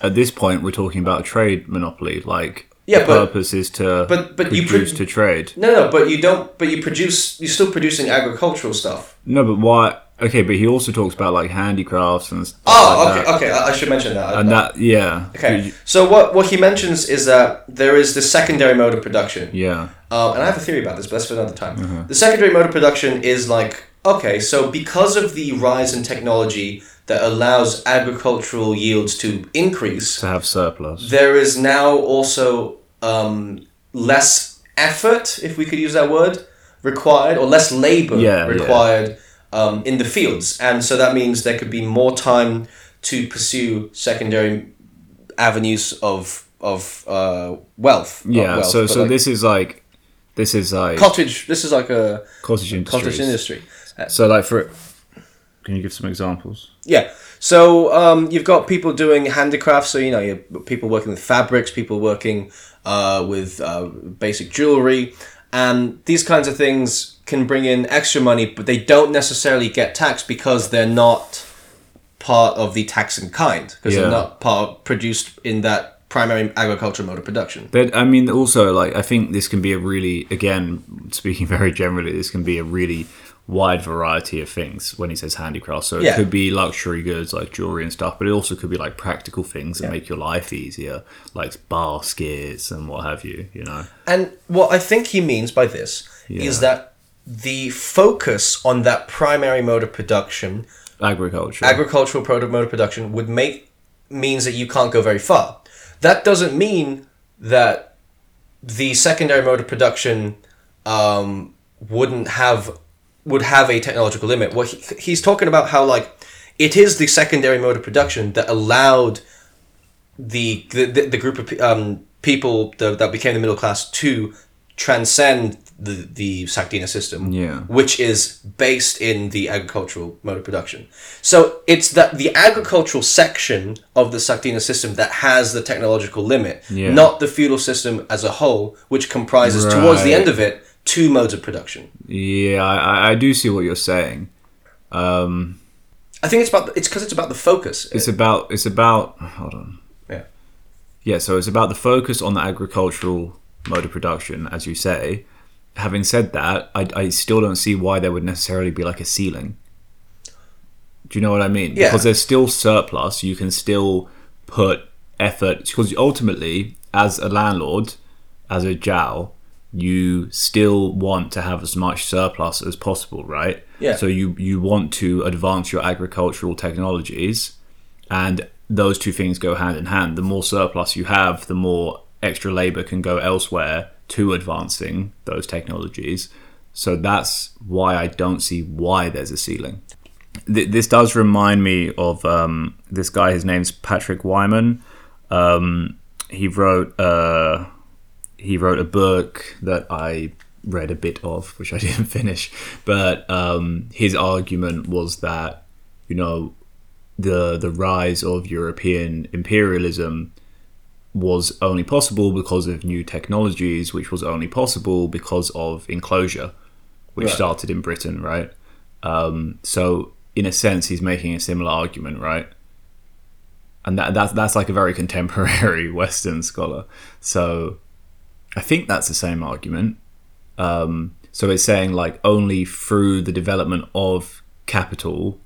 S1: at this point we're talking about a trade monopoly. Like
S2: Yeah,
S1: the
S2: but-
S1: purpose is to
S2: but- but you
S1: produce
S2: pro-
S1: to trade.
S2: no, no, but you don't, but you produce, you're still producing agricultural stuff.
S1: No, but why? Okay, but he also talks about like handicrafts and stuff
S2: Oh,
S1: like
S2: okay,
S1: that.
S2: okay, I, I should mention that.
S1: And that, yeah,
S2: Okay, so what what he mentions is that there is the secondary mode of production.
S1: yeah,
S2: Um, and I have a theory about this, but that's for another time. The secondary mode of production is like, okay, so because of the rise in technology that allows agricultural yields to increase,
S1: to have surplus.
S2: there is now also um, less effort, if we could use that word, required, or less labor
S1: Yeah, yeah.
S2: required um, in the fields. And so that means there could be more time to pursue secondary avenues of of uh, wealth.
S1: Yeah,
S2: wealth,
S1: so so
S2: like
S1: this is like this is like
S2: cottage. This is like a
S1: cottage industries.
S2: cottage industry.
S1: So like for, can you give some examples?
S2: Yeah. So um, you've got people doing handicrafts. So you know, you people working with fabrics, people working uh, with uh, basic jewelry, and these kinds of things can bring in extra money, but they don't necessarily get taxed because they're not part of the tax in kind because
S1: Yeah.
S2: they're not part produced in that primary agricultural mode of production.
S1: But I mean, also like I think this can be a really, again, speaking very generally, this can be a really wide variety of things when he says handicraft. So it
S2: Yeah.
S1: could be luxury goods like jewelry and stuff, but it also could be like practical things that make your life easier, like baskets and what have you. You know?
S2: And what I think he means by this
S1: Yeah.
S2: is that the focus on that primary mode of production
S1: Agriculture.
S2: agricultural product mode of production would make means that you can't go very far. That doesn't mean that the secondary mode of production um, wouldn't have would have a technological limit. What he, he's talking about how like it is the secondary mode of production that allowed the the, the, the group of um, people that, that became the middle class to transcend the the Sakdina system,
S1: Yeah.
S2: which is based in the agricultural mode of production. So it's that the agricultural section of the Sakdina system that has the technological limit,
S1: Yeah.
S2: not the feudal system as a whole, which comprises towards the end of it two modes of production.
S1: Yeah, I, I- do see what you're saying. Um,
S2: I think it's about it's because it's about the focus.
S1: it's about it's about hold on.
S2: Yeah.
S1: Yeah, so it's about the focus on the agricultural mode of production, as you say. Having said that, I, I still don't see why there would necessarily be like a ceiling. Do you know what I mean?
S2: Yeah.
S1: Because there's still surplus. You can still put effort because ultimately, as a landlord, as a Jow, you still want to have as much surplus as possible, right?
S2: Yeah.
S1: So you you want to advance your agricultural technologies, and those two things go hand in hand. The more surplus you have, the more extra labor can go elsewhere to advancing those technologies. So that's why I don't see why there's a ceiling. Th- this does remind me of um, this guy. His name's Patrick Wyman. Um, he wrote uh, he wrote a book that I read a bit of, which I didn't finish. But um, his argument was that you know the the rise of European imperialism was only possible because of new technologies, which was only possible because of enclosure, which
S2: Right.
S1: started in Britain, right? Um, so in a sense, he's making a similar argument, right? And that that's that's like a very contemporary Western scholar. So I think that's the same argument. Um, so it's saying like only through the development of capital.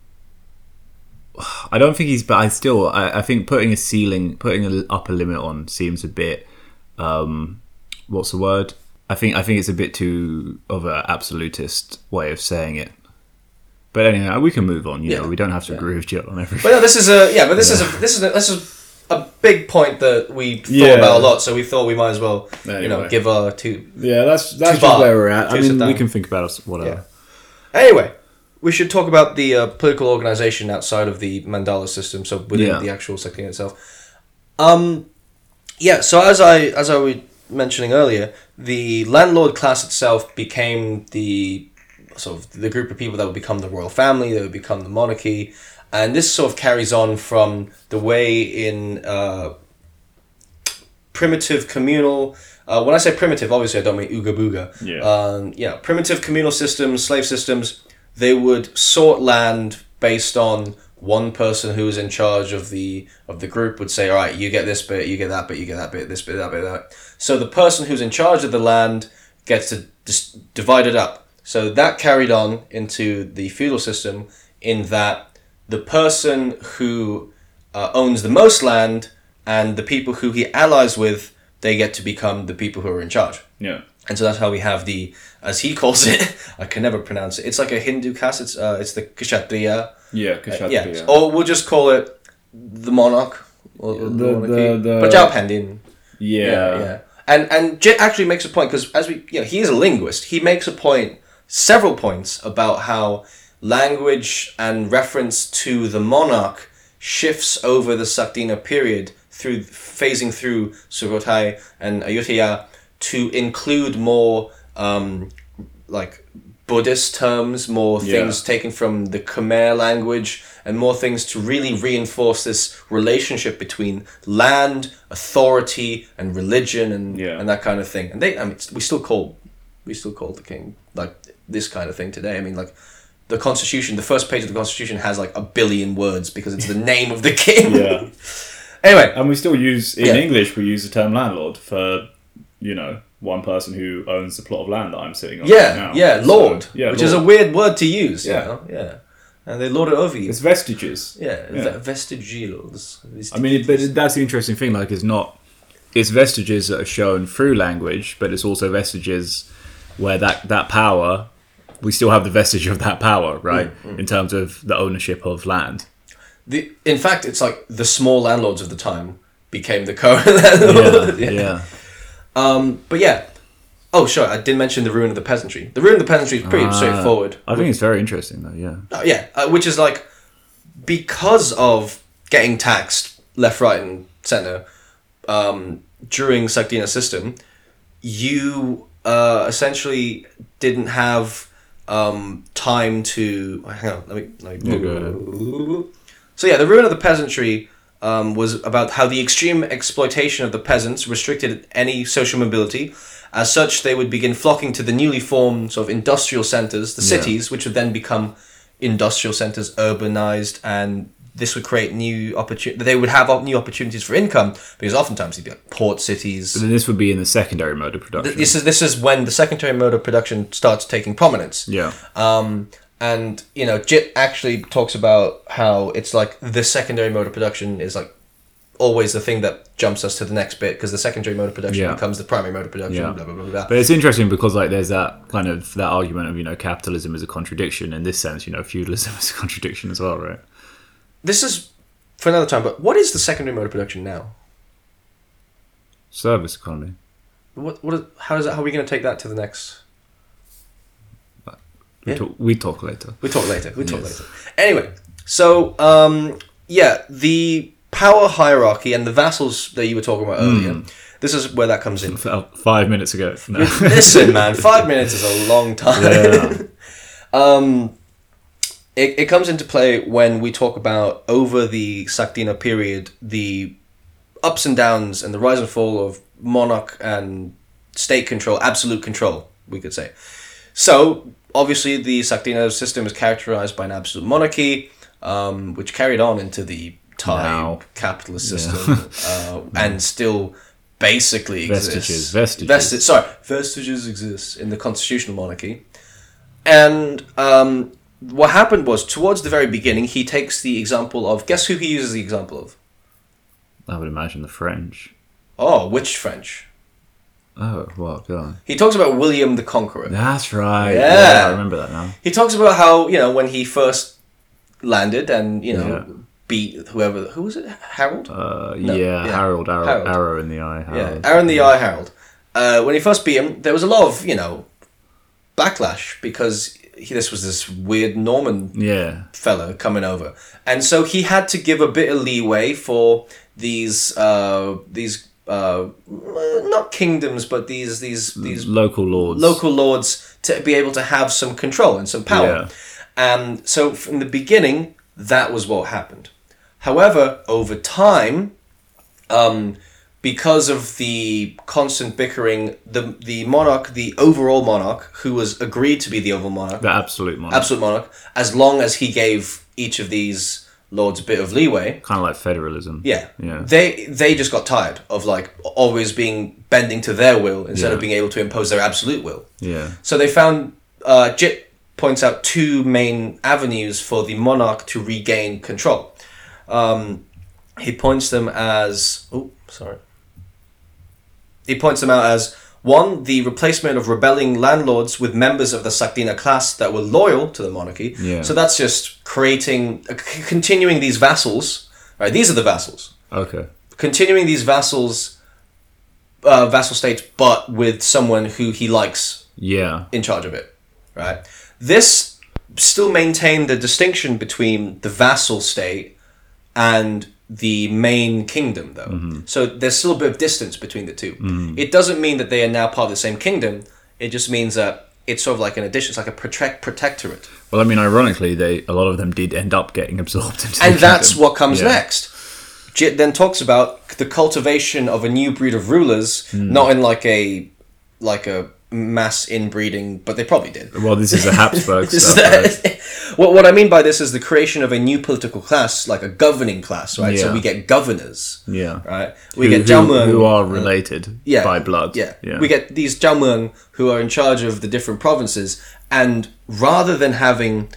S1: I don't think he's, but I still, I, I think putting a ceiling, putting an upper limit on seems a bit, um, what's the word? I think, I think it's a bit too of an absolutist way of saying it. But anyway, we can move on. You
S2: Yeah.
S1: know, we don't have to agree with Jit on everything.
S2: But no, this is a yeah, but this is a this is a, this is a big point that we thought
S1: Yeah.
S2: about a lot. So we thought we might as well you know give our two.
S1: Yeah, that's that's
S2: far.
S1: where we're at. I mean, we can think about us whatever.
S2: Anyway, we should talk about the uh, political organization outside of the mandala system. So within
S1: Yeah.
S2: the actual sector itself. Um, yeah. So as I as I was mentioning earlier, the landlord class itself became the sort of the group of people that would become the royal family, that would become the monarchy, and this sort of carries on from the way in uh, primitive communal. Uh, when I say primitive, obviously I don't mean ooga booga.
S1: Yeah.
S2: Um, yeah, primitive communal systems, slave systems. They would sort land based on one person who was in charge of the of the group would say, all right, you get this bit, you get that bit, you get that bit, this bit, that bit, that. So the person who's in charge of the land gets to dis- divide it up. So that carried on into the feudal system in that the person who uh, owns the most land and the people who he allies with, they get to become the people who are in charge.
S1: Yeah.
S2: And so that's how we have the, as he calls it, I can never pronounce it. It's like a Hindu caste. It's uh, it's the Kshatriya.
S1: Yeah,
S2: Uh, yeah. Or we'll just call it the monarch. Or the,
S1: The-
S2: monarchy.
S1: the- the-
S2: Pandin.
S1: yeah.
S2: Yeah, yeah. And and Jit actually makes a point because as we, you know, he is a linguist. He makes a point, several points about how language and reference to the monarch shifts over the Sakdina period through phasing through Sukhothai and Ayutthaya to include more um, like Buddhist terms, more
S1: Yeah.
S2: things taken from the Khmer language, and more things to really reinforce this relationship between land, authority, and religion, and
S1: Yeah.
S2: and that kind of thing. And they, I mean, we still call, we still call the king like this kind of thing today. I mean, like the Constitution, the first page of the Constitution has like a billion words because it's the name of the king.
S1: Yeah.
S2: Anyway,
S1: And we still use in
S2: Yeah.
S1: English we use the term landlord for you know one person who owns the plot of land that I'm sitting on.
S2: yeah,
S1: right now.
S2: yeah,
S1: So,
S2: Lord,
S1: yeah,
S2: which is a weird word to use.
S1: Yeah.
S2: You know? yeah, and they lord it over you.
S1: it's vestiges.
S2: Yeah,
S1: Yeah.
S2: ve- vestigials.
S1: I mean, but that's the interesting thing. Like, it's not it's vestiges that are shown through language, but it's also vestiges where that that power we still have the vestige of that power, right?
S2: Mm,
S1: In terms of the ownership of land.
S2: the, in fact, it's like the small landlords of the time became the current landlord.
S1: Yeah, yeah.
S2: Um, but yeah. Oh, sure. I did mention the ruin of the peasantry. The ruin of the peasantry is pretty
S1: Ah,
S2: straightforward.
S1: I think it's very interesting, though. Yeah.
S2: Uh, yeah, uh, which is like because of getting taxed left, right, and center um, during Sakdina system, you uh, essentially didn't have um, time to. Hang on, let me. Let me
S1: Yeah,
S2: So yeah, the ruin of the peasantry um, was about how the extreme exploitation of the peasants restricted any social mobility. As such, they would begin flocking to the newly formed sort of industrial centers, the
S1: Yeah.
S2: cities, which would then become industrial centers, urbanized, and this would create new opportunities. They would have new opportunities for income because oftentimes they'd be like port cities.
S1: Then this would be in the secondary mode of production.
S2: This is this is when the secondary mode of production starts taking prominence.
S1: yeah.
S2: Um, and you know, Jit actually talks about how it's like the secondary mode of production is like always the thing that jumps us to the next bit because the secondary mode of production
S1: Yeah.
S2: becomes the primary mode of production.
S1: Yeah.
S2: Blah blah blah blah.
S1: But it's interesting because like there's that kind of that argument of you know capitalism is a contradiction. In this sense, you know feudalism is a contradiction as well, right?
S2: This is for another time. But what is the secondary mode of production now?
S1: Service economy.
S2: What what? Is, how is that? How are we going to take that to the next?
S1: We
S2: Yeah.
S1: talk. We talk later.
S2: We talk later. We talk
S1: Yes.
S2: later. Anyway, so um, yeah, the power hierarchy and the vassals that you were talking about earlier.
S1: Hmm.
S2: This is where that comes in.
S1: Five minutes ago. No.
S2: Listen, man, five minutes is a long time.
S1: Yeah.
S2: um, it, it comes into play when we talk about over the Sakdina period, the ups and downs and the rise and fall of monarch and state control, absolute control, we could say. So, obviously, the Sakdina system is characterized by an absolute monarchy, um, which carried on into the Thai
S1: Now.
S2: capitalist system uh, and still basically exists.
S1: Vestiges, vestiges.
S2: Vesti- sorry, vestiges exist in the constitutional monarchy. And um, what happened was, towards the very beginning, he takes the example of. Guess who he uses the example of?
S1: I would imagine the French.
S2: Oh, which French?
S1: Oh, well, go on.
S2: He talks about William the Conqueror.
S1: That's right.
S2: Yeah.
S1: Yeah. I remember that now.
S2: He talks about how, you know, when he first landed and, you know,
S1: Yeah.
S2: beat whoever. Who was it? Harold?
S1: Uh,
S2: No,
S1: yeah,
S2: yeah.
S1: Harold, arrow,
S2: Harold.
S1: arrow in the eye.
S2: yeah,
S1: Harold.
S2: Aaron the Eye Harold. Uh, when he first beat him, there was a lot of, you know, backlash because he, this was this weird Norman
S1: Yeah,
S2: fellow coming over, and so he had to give a bit of leeway for these uh, these uh, not kingdoms, but these these these
S1: local lords.
S2: local lords to be able to have some control and some power.
S1: Yeah.
S2: And so from the beginning, that was what happened. However, over time, um, because of the constant bickering, the the monarch, the overall monarch, who was agreed to be the overall monarch,
S1: The absolute monarch.
S2: absolute monarch, as long as he gave each of these lords a bit of leeway.
S1: kind of like federalism.
S2: Yeah.
S1: Yeah.
S2: They they just got tired of like always being bending to their will instead of being able to impose their absolute will.
S1: Yeah.
S2: So they found uh, Jit points out two main avenues for the monarch to regain control. Um, he points them as oh sorry. He points them out as one, the replacement of rebelling landlords with members of the Sakdina class that were loyal to the monarchy.
S1: Yeah.
S2: So that's just creating, uh, c- continuing these vassals. Right, these are the vassals
S1: Okay.
S2: continuing these vassals, uh, vassal states, but with someone who he likes
S1: Yeah.
S2: in charge of it, right? This still maintained the distinction between the vassal state and the main kingdom, though. So there's still a bit of distance between the 2 It doesn't mean that they are now part of the same kingdom. It just means that it's sort of like an addition. It's like a protect protectorate,
S1: Well, I mean, ironically, they a lot of them did end up getting absorbed into.
S2: and that's
S1: kingdom.
S2: what comes
S1: Yeah.
S2: next. Jit then talks about the cultivation of a new breed of rulers,
S1: Hmm.
S2: not in like a like a mass inbreeding, but they probably did.
S1: Well, this is the Habsburg stuff. right?
S2: what, what I mean by this is the creation of a new political class, like a governing class, right? So we get governors,
S1: Yeah.
S2: right? We
S1: who,
S2: get
S1: who, who are uh, related
S2: yeah,
S1: by blood.
S2: Yeah.
S1: Yeah.
S2: we get these Jiaomeng who are in charge of the different provinces, and rather than having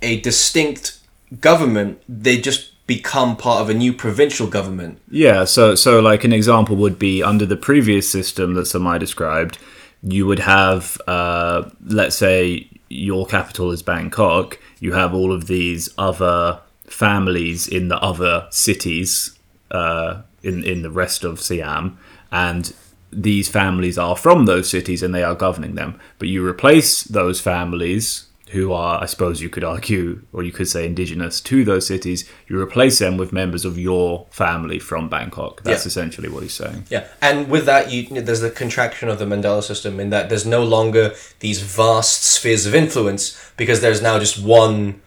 S2: a distinct government, they just become part of a new provincial government.
S1: Yeah, so so like an example would be under the previous system that Samai described, you would have uh, let's say your capital is Bangkok, you have all of these other families in the other cities uh, in in the rest of Siam, and these families are from those cities and they are governing them. But you replace those families who are, I suppose you could argue, or you could say indigenous to those cities, you replace them with members of your family from Bangkok. That's
S2: Yeah.
S1: essentially what he's saying.
S2: Yeah, and with that, you, there's the contraction of the Mandala system in that there's no longer these vast spheres of influence because there's now just one,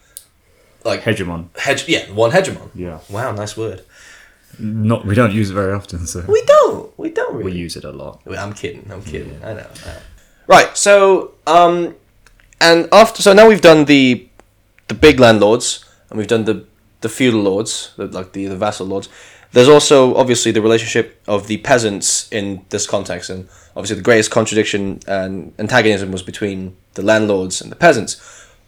S2: like
S1: Hegemon.
S2: hedge. Yeah, one hegemon.
S1: Yeah.
S2: Wow, nice word.
S1: Not we don't use it very often, so
S2: We don't. We don't
S1: we use it a lot.
S2: I'm kidding. I'm kidding. I know. I know. Right. So, um, and after so now we've done the the big landlords and we've done the the feudal lords, the, like the the vassal lords. There's also obviously the relationship of the peasants in this context, and obviously the greatest contradiction and antagonism was between the landlords and the peasants.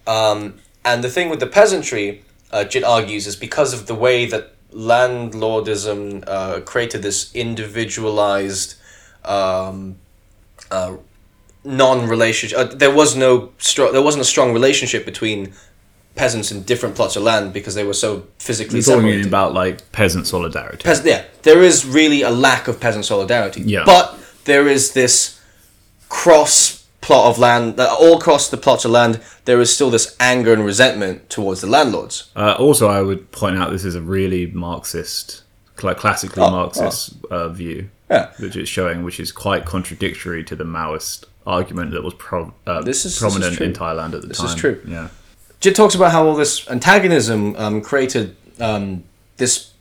S2: Um, and the thing with the peasantry, uh, Jit argues, is because of the way that landlordism uh, created this individualized um, uh, non-relationship. Uh, there was no strong. There wasn't a strong relationship between peasants in different plots of land because they were so physically
S1: You're talking
S2: separated.
S1: about like peasant solidarity.
S2: Peas- yeah, there is really a lack of peasant solidarity.
S1: Yeah.
S2: But there is this cross plot of land, uh, all across the plots of land, there is still this anger and resentment towards the landlords.
S1: Uh, also, I would point out this is a really Marxist, cl- classically
S2: Oh,
S1: Marxist Uh, view,
S2: Yeah.
S1: which it's showing, which is quite contradictory to the Maoist argument that was pro- uh,
S2: This is- this is
S1: prominent in Thailand at the
S2: This
S1: time.
S2: This is true.
S1: Yeah.
S2: Jit talks about how all this antagonism um, created um, this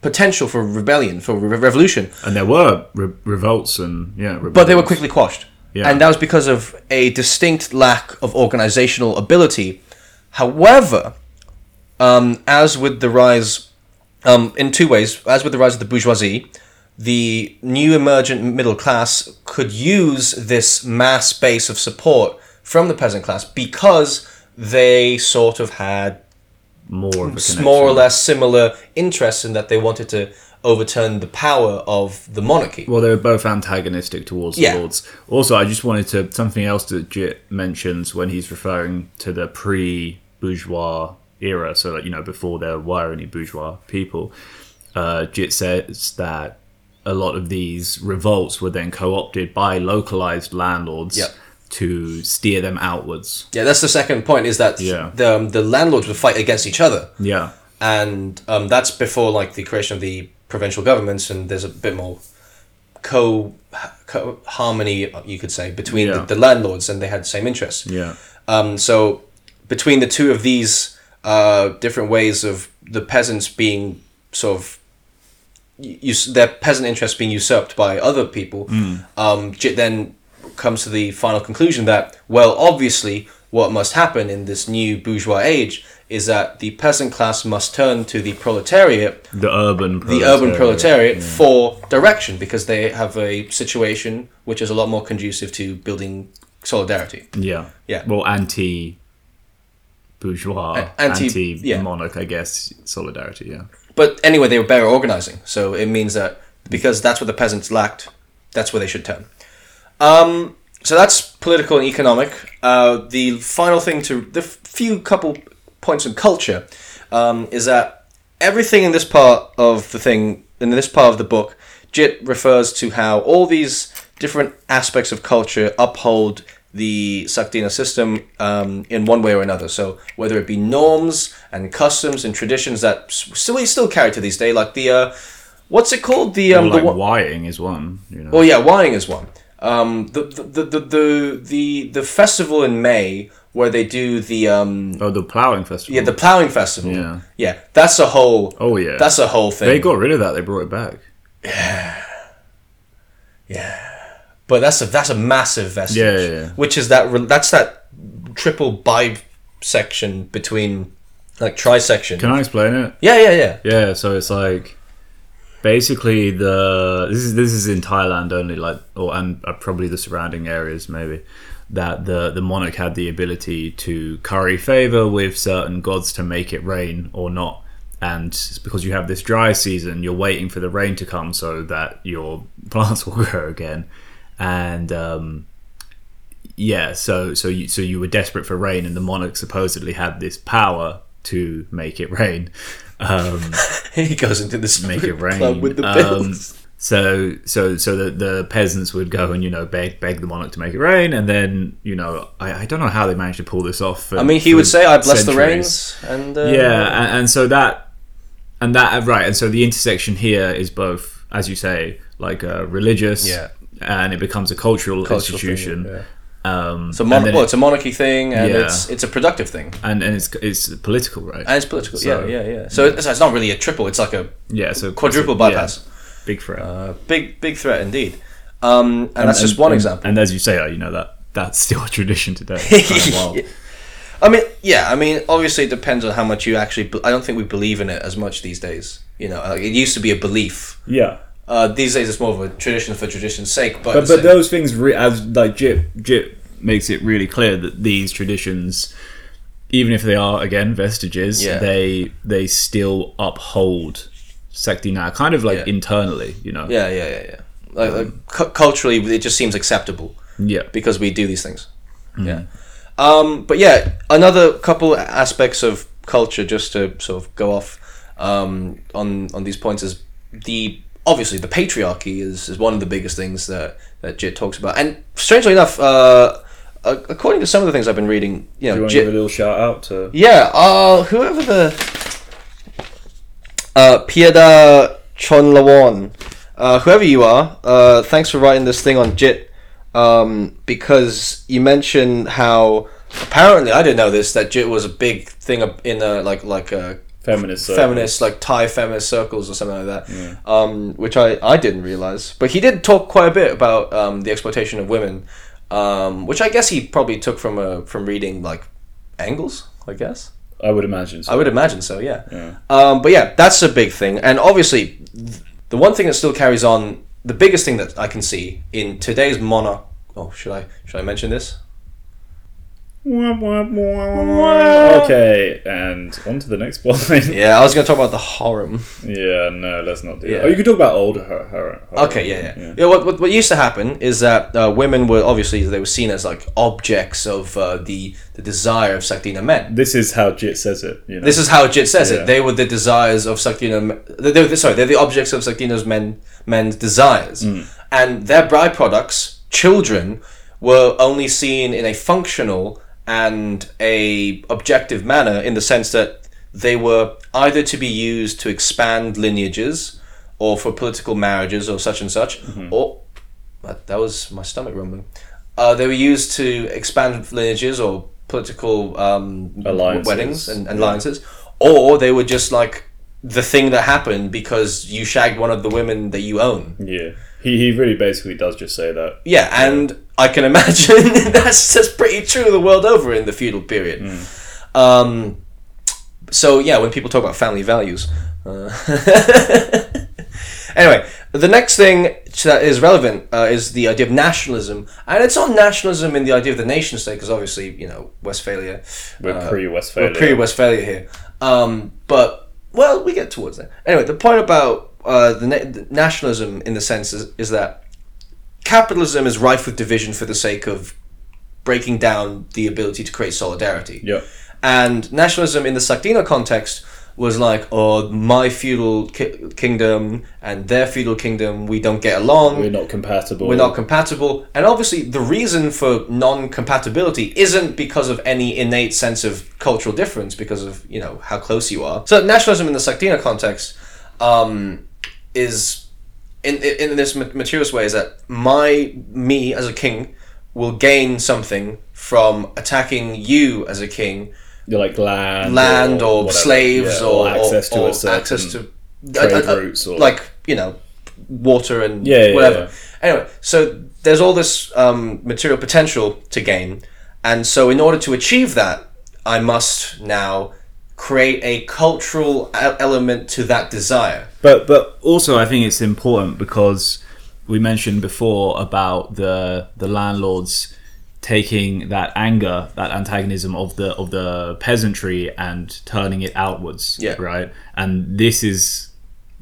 S2: potential for rebellion, for re- revolution,
S1: And there were re- revolts and yeah,
S2: but they were quickly quashed.
S1: Yeah.
S2: And that was because of a distinct lack of organizational ability. However, um, as with the rise, um, in two ways, as with the rise of the bourgeoisie, the new emergent middle class could use this mass base of support from the peasant class because they sort of had
S1: more of
S2: more or less similar interests in that they wanted to overturn the power of the monarchy.
S1: Well, they were both antagonistic towards
S2: Yeah.
S1: the lords. Also, I just wanted to something else that Jit mentions when he's referring to the pre-bourgeois era, so that you know before there were any bourgeois people. Uh, Jit says that a lot of these revolts were then co-opted by localized landlords
S2: Yep.
S1: to steer them outwards.
S2: Yeah, that's the second point. Is that
S1: Yeah.
S2: the um, the landlords would fight against each other,
S1: Yeah,
S2: and um, that's before like the creation of the provincial governments, and there's a bit more co, co harmony, you could say, between
S1: Yeah.
S2: the, the landlords, and they had the same interests.
S1: yeah,
S2: Um, so between the two of these uh, different ways of the peasants being sort of us- their peasant interests being usurped by other people, um, then comes to the final conclusion that well, obviously, what must happen in this new bourgeois age is that the peasant class must turn to the proletariat,
S1: the urban,
S2: the urban proletariat, for direction because they have a situation which is a lot more conducive to building solidarity.
S1: Yeah.
S2: Yeah.
S1: Well, anti bourgeois,
S2: anti-
S1: anti
S2: yeah.
S1: monarch, I guess, solidarity, yeah.
S2: But anyway, they were better organizing, so it means that because that's what the peasants lacked, that's where they should turn. Um, so that's political and economic. Uh, the final thing to the few couple points on culture um, is that everything in this part of the thing, in this part of the book, Jit refers to how all these different aspects of culture uphold the Sakdina system um, in one way or another. So whether it be norms and customs and traditions that still we still carry to this day, like the uh, what's it called? The um, the
S1: like
S2: one-
S1: Wying is one, you know.
S2: well, yeah, Wying is one. Um, the, the, the, the, the, the, the festival in May where they do the um,
S1: oh, the ploughing festival.
S2: yeah the ploughing festival.
S1: Yeah.
S2: yeah, that's a whole.
S1: Oh, yeah.
S2: that's a whole thing.
S1: they got rid of that. They brought it back.
S2: But that's a that's a massive vestige.
S1: Yeah, yeah, yeah.
S2: Which is that re- that's that triple bisection between like trisection.
S1: Can I explain it?
S2: yeah, yeah, yeah.
S1: Yeah, so it's like basically the this is this is in Thailand only, like or and uh, probably the surrounding areas maybe that the the monarch had the ability to curry favor with certain gods to make it rain or not. And it's because you have this dry season, you're waiting for the rain to come so that your plants will grow again. And um, yeah, so so you so you were desperate for rain, and the monarch supposedly had this power to make it rain. Um,
S2: he goes into this
S1: make it rain.
S2: club with the
S1: Um,
S2: bills.
S1: So so so the, the peasants would go and you know beg beg the monarch to make it rain, and then you know I, I don't know how they managed to pull this off. For,
S2: I mean, he would say, "I bless the rains," and uh,
S1: Yeah, and, and so that and that right, and so the intersection here is both, as you say, like uh, religious,
S2: Yeah.
S1: And it becomes a cultural,
S2: Cultural thing,
S1: institution.
S2: yeah.
S1: Um,
S2: It's a mon-
S1: and,
S2: well,
S1: it-
S2: it's a monarchy thing, and
S1: Yeah.
S2: it's it's a productive thing,
S1: and and it's it's political, right?
S2: and it's political.
S1: So-
S2: yeah, yeah, yeah. So it's, it's not really a triple; it's like a
S1: yeah, so
S2: quadruple
S1: so- yeah,
S2: bypass.
S1: big threat.
S2: Uh, big big threat indeed. Um, and, that's just one
S1: and-
S2: example.
S1: And as you say, uh, you know that that's still a tradition today. Kind of.
S2: I mean, yeah. I mean, obviously, it depends on how much you actually. be- I don't think we believe in it as much these days. You know, like, it used to be a belief.
S1: yeah.
S2: Uh, these days, it's more of a tradition for tradition's sake. But,
S1: But but those things, re- as like Jit Jit makes it really clear that these traditions, even if they are again vestiges,
S2: Yeah.
S1: they they still uphold Sakdina, kind of like
S2: Yeah.
S1: internally, you know.
S2: yeah, yeah, yeah, yeah. Like, like cu- culturally, it just seems acceptable
S1: Yeah.
S2: because we do these things.
S1: Mm.
S2: Yeah. Um, but yeah, another couple aspects of culture, just to sort of go off um, on on these points, is the obviously the patriarchy is, is one of the biggest things that that Jit talks about, and strangely enough, uh, according to some of the things I've been reading, you
S1: Do you
S2: know,
S1: want to
S2: Jit,
S1: give a little shout out to?
S2: yeah, uh, whoever the uh, Pieda Chonlawon, uh, whoever you are, uh, thanks for writing this thing on JIT, um, because you mentioned how apparently I didn't know this that JIT was a big thing in a, like like uh,
S1: Feminist.
S2: feminist like Thai feminist circles or something like that, um, which I I didn't realize. But he did talk quite a bit about um, the exploitation of women, um, which I guess he probably took from a from reading like Engels, I guess.
S1: I would imagine. So.
S2: I would imagine so, yeah.
S1: Yeah.
S2: Um, but yeah, that's a big thing. And obviously, th- the one thing that still carries on, the biggest thing that I can see in today's monarch. Oh, should I should I mention this?
S1: Okay, and on to the next point.
S2: Yeah, I was going to talk about the harem.
S1: Yeah, no, let's not do
S2: Yeah.
S1: that. Oh, you could talk about old her. her, her
S2: Okay, yeah, yeah. yeah. what, what, what used to happen is that uh, women were obviously they were seen as like objects of uh, the the desire of Sakdina men.
S1: This is how Jit says it. You know?
S2: This is how Jit says
S1: Yeah.
S2: it. They were the desires of Sakdina. me- They, they, sorry, they're the objects of Sakdina's men men's desires,
S1: Mm.
S2: and their byproducts, children, were only seen in a functional and a objective manner in the sense that they were either to be used to expand lineages, or for political marriages, or such and such,
S1: Mm-hmm.
S2: or that, that was my stomach rumbling. Uh, they were used to expand lineages or political um,
S1: Alliances.
S2: weddings and, and
S1: Yeah.
S2: alliances, or they were just like the thing that happened because you shagged one of the women that you own.
S1: Yeah, he he really basically does just say that.
S2: Yeah, and I can imagine that's that's pretty true the world over in the feudal period. Um, so yeah, when people talk about family values. Uh, anyway, the next thing that is relevant uh, is the idea of nationalism, and it's on nationalism in the idea of the nation state because obviously you know Westphalia.
S1: We're
S2: uh,
S1: pre-Westphalia.
S2: We're pre-Westphalia here. Um, but well, we get towards that. Anyway, the point about uh, the, na- the nationalism in the sense is, is that capitalism is rife with division for the sake of breaking down the ability to create solidarity.
S1: Yeah.
S2: And nationalism in the Sakdina context was like, oh, my feudal ki- kingdom and their feudal kingdom, we don't get along.
S1: We're not compatible.
S2: We're not compatible. And obviously, the reason for non compatibility isn't because of any innate sense of cultural difference, because of, you know, how close you are. So, nationalism in the Sakdina context um, is, in, in, in this materialist way, is that my, me as a king will gain something from attacking you as a king,
S1: You're like land,
S2: land or,
S1: whatever.
S2: slaves
S1: Yeah,
S2: or,
S1: access to
S2: or
S1: certain
S2: access to
S1: trade
S2: uh, uh,
S1: routes or
S2: like you know water and
S1: Yeah, yeah,
S2: whatever.
S1: yeah.
S2: Anyway, so there's all this um, material potential to gain, and so in order to achieve that, I must now create a cultural element to that desire.
S1: But but also I think it's important because we mentioned before about the the landlords taking that anger, that antagonism of the of the peasantry and turning it outwards.
S2: Yeah.
S1: Right. And this is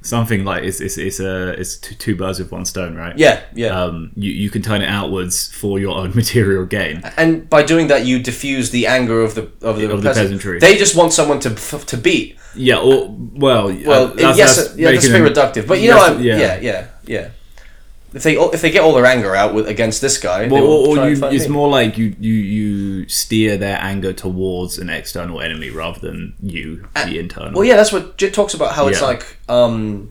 S1: something like it's it's, it's a it's two, two birds with one stone, right?
S2: Yeah, yeah.
S1: Um, you you can turn it outwards for your own material gain.
S2: and by doing that, you diffuse the anger of the of the,
S1: Of the peasantry.
S2: They just want someone to to beat.
S1: Yeah. Or well.
S2: Well,
S1: uh, that's-
S2: yes,
S1: that's
S2: yeah, that's very reductive. But you know, what? yeah, yeah, yeah. If they if they get all their anger out with, against this guy,
S1: Well, or, or
S2: and
S1: you, it's
S2: me.
S1: more like you, you you steer their anger towards an external enemy rather than you, the internal.
S2: Well, yeah, that's what Jit talks about. How it's
S1: Yeah.
S2: like um,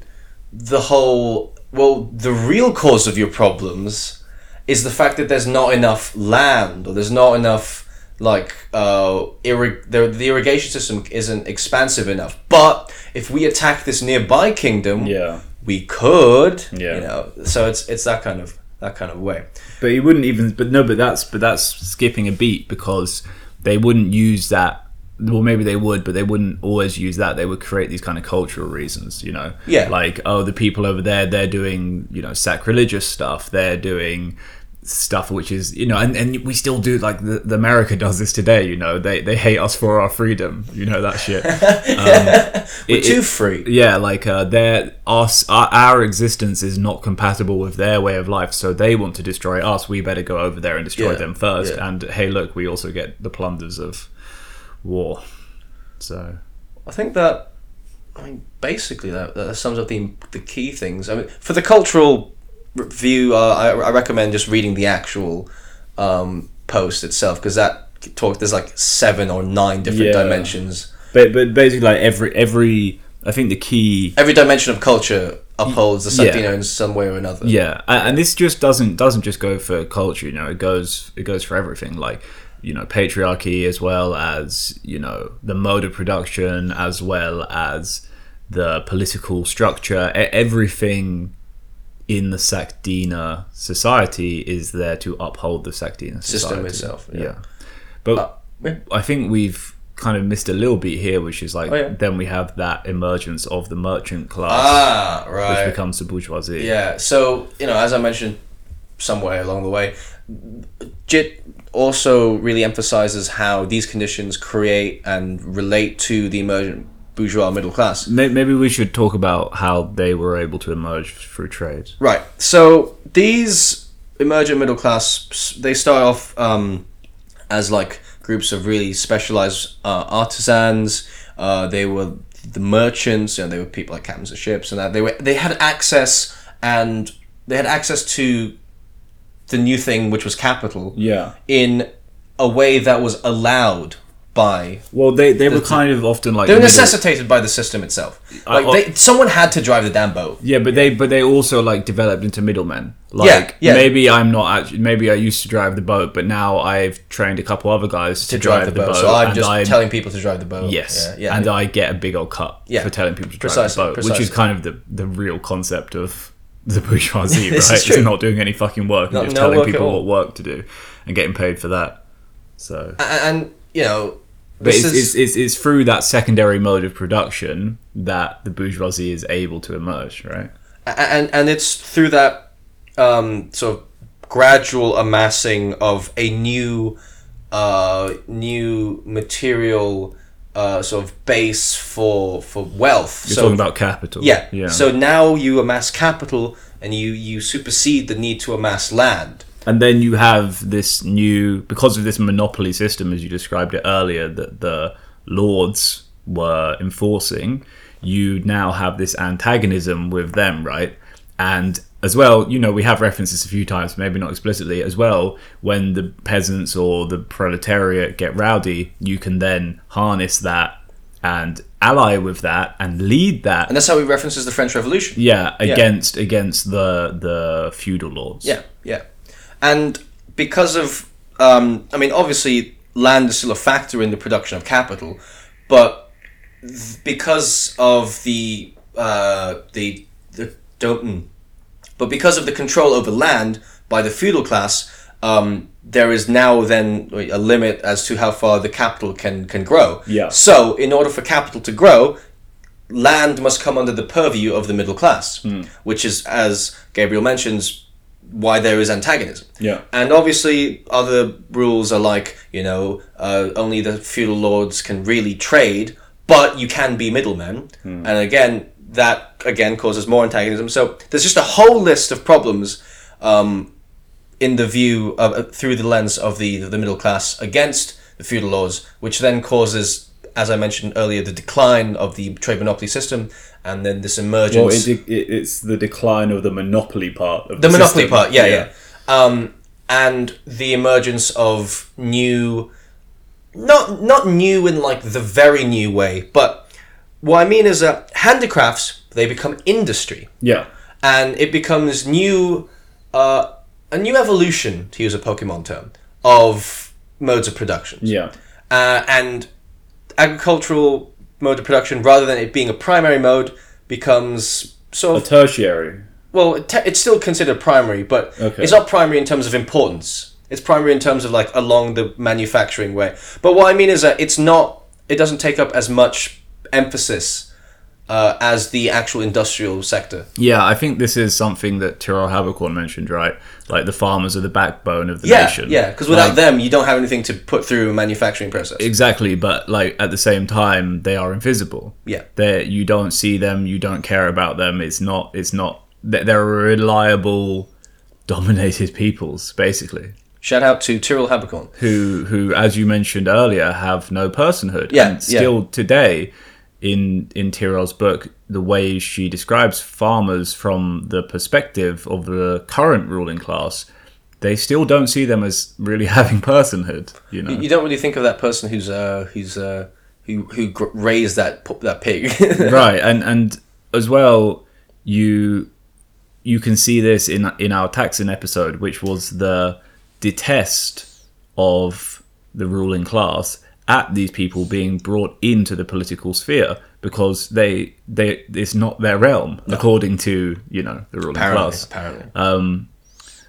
S2: the whole. Well, the real cause of your problems is the fact that there's not enough land, or there's not enough like uh, irrig- the the irrigation system isn't expansive enough. But if we attack this nearby kingdom,
S1: Yeah.
S2: We could.
S1: Yeah.
S2: You know, so it's it's that kind of that kind of way.
S1: But you wouldn't even. But no. But that's but that's skipping a beat because they wouldn't use that. Well, maybe they would, but they wouldn't always use that. They would create these kind of cultural reasons, you know.
S2: Yeah.
S1: Like, oh, the people over there, they're doing, you know, sacrilegious stuff. They're doing stuff which is, you know, and, and we still do like the, the America does this today. You know, they they hate us for our freedom. You know that shit. Um,
S2: We're
S1: it-
S2: too free.
S1: yeah, like uh, their us our, our existence is not compatible with their way of life, so they want to destroy us. We better go over there and destroy
S2: Yeah,
S1: them first.
S2: yeah.
S1: And hey, look, we also get the plunders of war. So
S2: I think that, I mean, basically that, that sums up the the key things. I mean, for the cultural view, uh, I, I recommend just reading the actual um, post itself because that talk there's like seven or nine different
S1: Yeah.
S2: dimensions.
S1: but but basically, like every every I think the key
S2: Every dimension of culture upholds the
S1: Yeah.
S2: In some way or another.
S1: Yeah, and this just doesn't doesn't just go for culture. You know, it goes it goes for everything. Like you know, patriarchy as well as you know the mode of production, as well as the political structure. Everything in the Sakdina society is there to uphold the Sakdina
S2: System itself, yeah.
S1: Yeah, but
S2: Uh, yeah.
S1: I think we've kind of missed a little beat here, which is like
S2: Oh, yeah.
S1: then we have that emergence of the merchant class,
S2: Ah,
S1: which
S2: right.
S1: becomes the bourgeoisie.
S2: Yeah. So you know, as I mentioned somewhere along the way, JIT also really emphasizes how these conditions create and relate to the emergent bourgeois middle class.
S1: Maybe we should talk about how they were able to emerge through trade.
S2: Right. So these emergent middle class, they start off um, as like groups of really specialized uh, artisans. Uh, they were the merchants. You know, they were people like captains of ships, and that they were they had access and they had access to the new thing, which was capital,
S1: Yeah.
S2: in a way that was allowed by
S1: Well, they, they were kind of often like
S2: they were necessitated by the system itself. Like
S1: I-
S2: they, someone had to drive the damn boat.
S1: Yeah, but they but they also like developed into middlemen. Like
S2: Yeah, yeah.
S1: maybe I'm not actually maybe I used to drive the boat, but now I've trained a couple other guys to,
S2: to drive, the, boat. So I'm just telling people to drive the boat.
S1: Yes,
S2: Yeah. yeah.
S1: and I get a big old cut
S2: Yeah.
S1: for telling people to drive
S2: Precisely,
S1: the boat, which is kind of the the real concept of the bourgeoisie, right? It's not doing any fucking work and just
S2: no
S1: telling people what work to do and getting paid for that. So
S2: and, and you know,
S1: But it's,
S2: is
S1: it's, it's, it's through that secondary mode of production that the bourgeoisie is able to emerge, right?
S2: and and it's through that um, sort of gradual amassing of a new uh, new material uh, sort of base for for wealth.
S1: You're
S2: so
S1: talking about capital.
S2: yeah.
S1: yeah.
S2: So now you amass capital and you you supersede the need to amass land.
S1: And then you have this new because of this monopoly system, as you described it earlier, that the lords were enforcing. You now have this antagonism with them, right? And as well, you know, we have references a few times, maybe not explicitly, as well. When the peasants or the proletariat get rowdy, you can then harness that and ally with that and lead that
S2: And that's how he references the French Revolution.
S1: yeah against against the the feudal lords
S2: Yeah, yeah. And because of, um, I mean, obviously, land is still a factor in the production of capital, but th- because of the uh, the the don't, mm. but because of the control over land by the feudal class, um, there is now then a limit as to how far the capital can can grow.
S1: Yeah.
S2: So, in order for capital to grow, land must come under the purview of the middle class, which is, as Gabriel mentions, why there is antagonism.
S1: Yeah.
S2: And obviously, other rules are like, you know, uh, only the feudal lords can really trade, but you can be middlemen. And again, that again causes more antagonism. So there's just a whole list of problems um, in the view of, uh, through the lens of the the middle class against the feudal laws, which then causes, as I mentioned earlier, the decline of the trade monopoly system, and then this emergence.
S1: Well, it, it, it's the decline of the monopoly part of
S2: the,
S1: the,
S2: monopoly
S1: system.
S2: part, yeah, yeah, Um, and the emergence of new, not not new in like the very new way, but what I mean is that handicrafts they become industry,
S1: Yeah.
S2: and it becomes new, uh, a new evolution to use a Pokemon term of modes of production.
S1: Yeah.
S2: uh, and agricultural mode of production, rather than it being a primary mode, becomes sort
S1: A
S2: of
S1: tertiary.
S2: well, it te- it's still considered primary, but
S1: Okay.
S2: it's not primary in terms of importance. It's primary in terms of like along the manufacturing way. But what I mean is that it's not. It doesn't take up as much emphasis uh, as the actual industrial sector.
S1: Yeah, I think this is something that Tyrell Haberkorn mentioned, right? Like the farmers are the backbone of the
S2: Yeah,
S1: nation.
S2: yeah. Because without
S1: Like,
S2: them, you don't have anything to put through a manufacturing process.
S1: Exactly, but like at the same time, they are invisible.
S2: Yeah.
S1: They you don't see them, you don't care about them. It's not. It's not. They're they're reliable, dominated peoples, basically.
S2: Shout out to Tyrell Haberkorn.
S1: who who as you mentioned earlier have no personhood
S2: Yeah,
S1: and still today in in Tyrell's book the way she describes farmers from the perspective of the current ruling class they still don't see them as really having personhood you know
S2: You don't really think of that person who's uh, who's uh, who who raised that that pig.
S1: right and and as well you you can see this in in our Thaksin episode which was the detest of the ruling class at these people being brought into the political sphere because they they it's not their realm according to you know the ruling
S2: apparently,
S1: class
S2: apparently.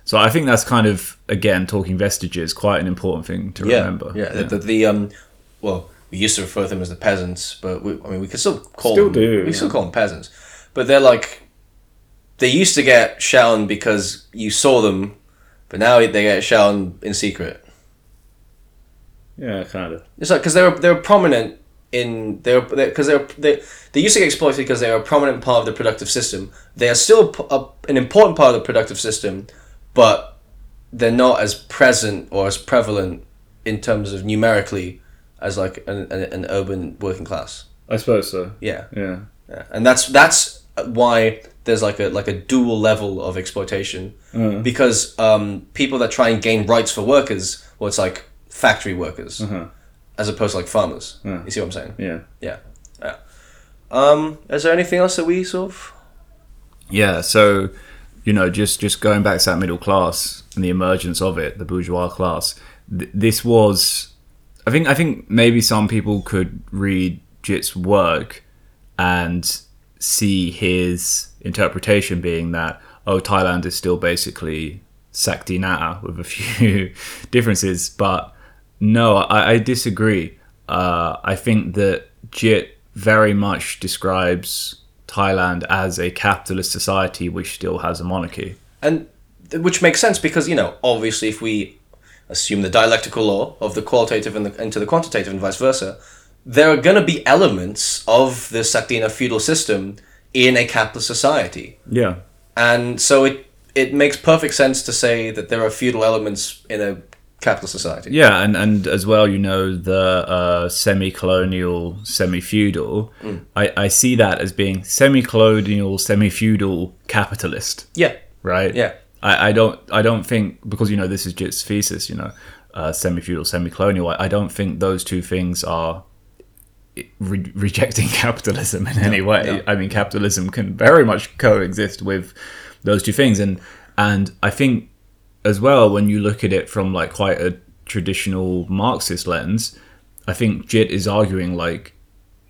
S1: so i think that's kind of again talking vestiges quite an important thing to
S2: yeah,
S1: remember
S2: yeah. The, the, the um, well, we used to refer to them as the peasants, but we, I mean, we can still call
S1: Still
S2: them.
S1: do,
S2: We still call them peasants, but they're like they used to get shown because you saw them, but now they get shown in secret.
S1: Yeah kind of.
S2: It's like because they were they were prominent in they were because they were they they used to get exploited because they were a prominent part of the productive system. They are still a, an important part of the productive system, but they're not as present or as prevalent in terms of numerically as like an, an, an urban working class.
S1: i suppose so.
S2: Yeah,
S1: yeah.
S2: Yeah, and that's that's why there's like a like a dual level of exploitation. Because um, people that try and gain rights for workers, well, it's like factory workers as opposed to like farmers. You see what I'm saying?
S1: yeah
S2: Yeah. Yeah. Um, is there anything else that we sort of?
S1: Yeah, so you know, just just going back to that middle class and the emergence of it, the bourgeois class. Th- this was, I think, I think maybe some people could read Jit's work and see his interpretation being that oh, Thailand is still basically Sakdina with a few differences, but no, I, I disagree. Uh, I think that Jit very much describes Thailand as a capitalist society which still has a monarchy.
S2: And which makes sense because you know obviously if we assume the dialectical law of the qualitative and the, into the quantitative and vice versa, there are going to be elements of the Sakdina feudal system in a capitalist society.
S1: Yeah.
S2: And so it it makes perfect sense to say that there are feudal elements in a capitalist society.
S1: Yeah, and, and as well, you know, the uh, semi colonial, semi feudal, I, I see that as being semi colonial, semi feudal capitalist,
S2: Yeah.
S1: right?
S2: Yeah.
S1: I, I don't I don't think because you know this is Jit's thesis, you know, uh, semi feudal, semi colonial. I, I don't think those two things are re- rejecting capitalism in any way.
S2: no.
S1: I mean, capitalism can very much coexist with those two things, and and I think as well when you look at it from like quite a traditional Marxist lens, I think Jit is arguing like,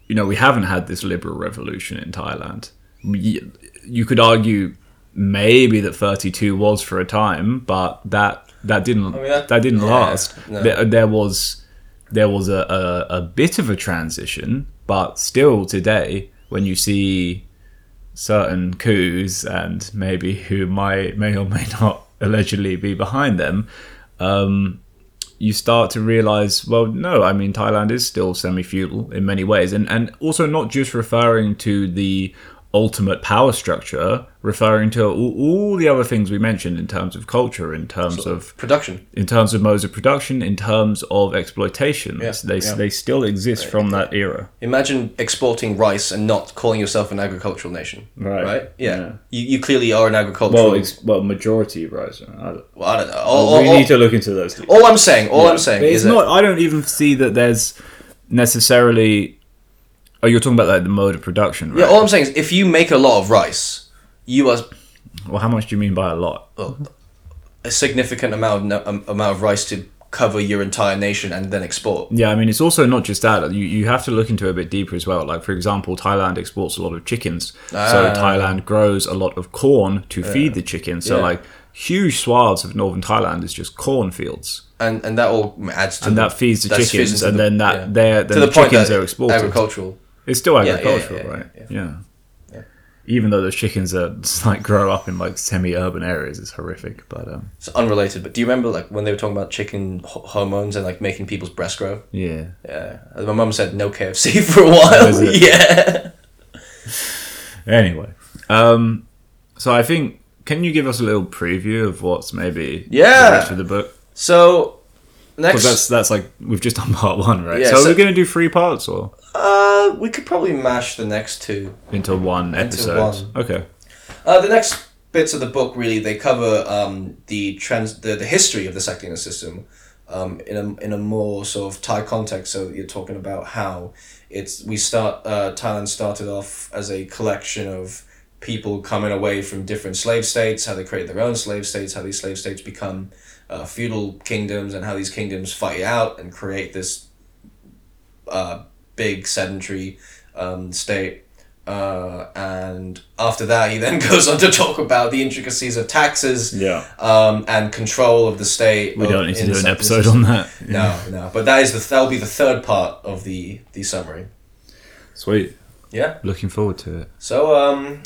S1: you know, we haven't had this liberal revolution in Thailand. You, could argue maybe that 32 was for a time, but that that didn't
S2: mean, that-
S1: that, didn't
S2: yeah,
S1: last.
S2: no.
S1: There, there was there was a, a, a bit of a transition, but still today, when you see certain coups and maybe who might may or may not allegedly be behind them, um, you start to realize, well, no, I mean Thailand is still semi-feudal in many ways, and and also not just referring to the ultimate power structure, referring to all, all the other things we mentioned in terms of culture, in terms of
S2: Production.
S1: in terms of modes of production, in terms of exploitation.
S2: Yeah,
S1: They
S2: yeah.
S1: they still exist from that era.
S2: Imagine exporting rice and not calling yourself an agricultural nation.
S1: Right.
S2: Right? Yeah.
S1: Yeah.
S2: You, you clearly are an agricultural.
S1: Well, ex- well, majority right. I don't-
S2: Well, I don't know. All,
S1: we
S2: all-
S1: need to look into those. Two.
S2: all I'm saying, all I'm saying is
S1: not. I don't even see that there's necessarily. Oh, you're talking about like the mode of production, right?
S2: yeah, all I'm saying is if you make a lot of rice, you are
S1: well, how much do you mean by a lot?
S2: a significant amount of, um, amount of rice to cover your entire nation and then export.
S1: Yeah, I mean, it's also not just that. You, you have to look into it a bit deeper as well. Like, for example, Thailand exports a lot of chickens. so
S2: Ah.
S1: Thailand grows a lot of corn to feed the chickens. So,
S2: Yeah.
S1: like, huge swaths of northern Thailand is just cornfields.
S2: And and that all adds to
S1: And
S2: the-
S1: that feeds the
S2: feeds
S1: chickens,
S2: into
S1: and
S2: the-
S1: then that
S2: yeah.
S1: they're, then
S2: the,
S1: chickens
S2: that
S1: are exported.
S2: agricultural.
S1: It's still
S2: yeah, yeah,
S1: agricultural,
S2: yeah,
S1: right?
S2: yeah.
S1: Yeah.
S2: Yeah.
S1: Even though those chickens are just, like grow up in like semi-urban areas, it's horrific. But um,
S2: It's unrelated, but do you remember like when they were talking about chicken hormones and like making people's breasts grow?
S1: yeah,
S2: Yeah, my mum said no KFC for a while. Yeah.
S1: Anyway, um, so I think can you give us a little preview of what's maybe
S2: Yeah.
S1: the rest of the book?
S2: So next,
S1: that's that's like we've just done part one, right?
S2: Yeah,
S1: so,
S2: so-
S1: we're gonna do three parts or
S2: uh, we could probably mash the next two.
S1: into one episode.
S2: one.
S1: Okay.
S2: Uh, the next bits of the book really they cover um, the trans the, the history of the Sakdina system um, in a in a more sort of Thai context. So you're talking about how it's we start uh, Thailand started off as a collection of people coming away from different slave states, how they create their own slave states, how these slave states become uh, feudal kingdoms, and how these kingdoms fight out and create this uh, big sedentary um, state. Uh, and after that, he then goes on to talk about the intricacies of taxes
S1: Yeah.
S2: um, and control of the state.
S1: We don't need to do an episode on that.
S2: No, no. But that is the that'll be the third part of the the summary.
S1: Sweet.
S2: Yeah.
S1: Looking forward to it.
S2: So um,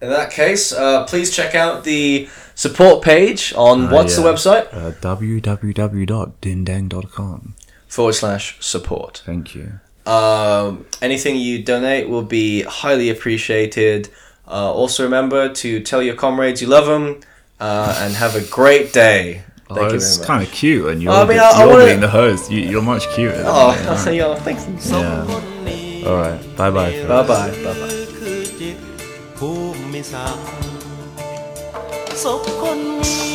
S2: in that case, uh, please check out the support page on
S1: Uh,
S2: what's the
S1: yeah.
S2: website
S1: Uh, www.dindeng.com.
S2: forward slash support.
S1: Thank you.
S2: Um, anything you donate will be highly appreciated. Uh, also remember to tell your comrades you love them uh, and have a great day. Thank
S1: oh,
S2: you
S1: it's
S2: very much.
S1: kind of cute, and you're,
S2: I mean,
S1: the-
S2: I- I
S1: you're
S2: wanna-
S1: being the host. You, you're much cuter. than
S2: Oh,
S1: me, right?
S2: yeah, thanks.
S1: Yeah. All right. Bye bye.
S2: Bye bye. Bye bye.
S3: คือจิตภูมิศาสตร์ศพคนนี้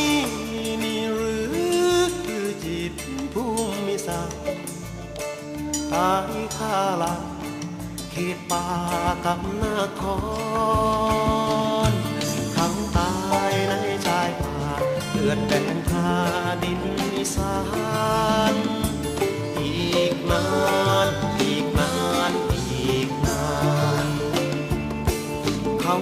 S3: ตายคาลาเขตป่ากับนาครเขาตายในชายป่าเลือดแดงทาดินอีสานอีกนานอีกนานอีกนานเขา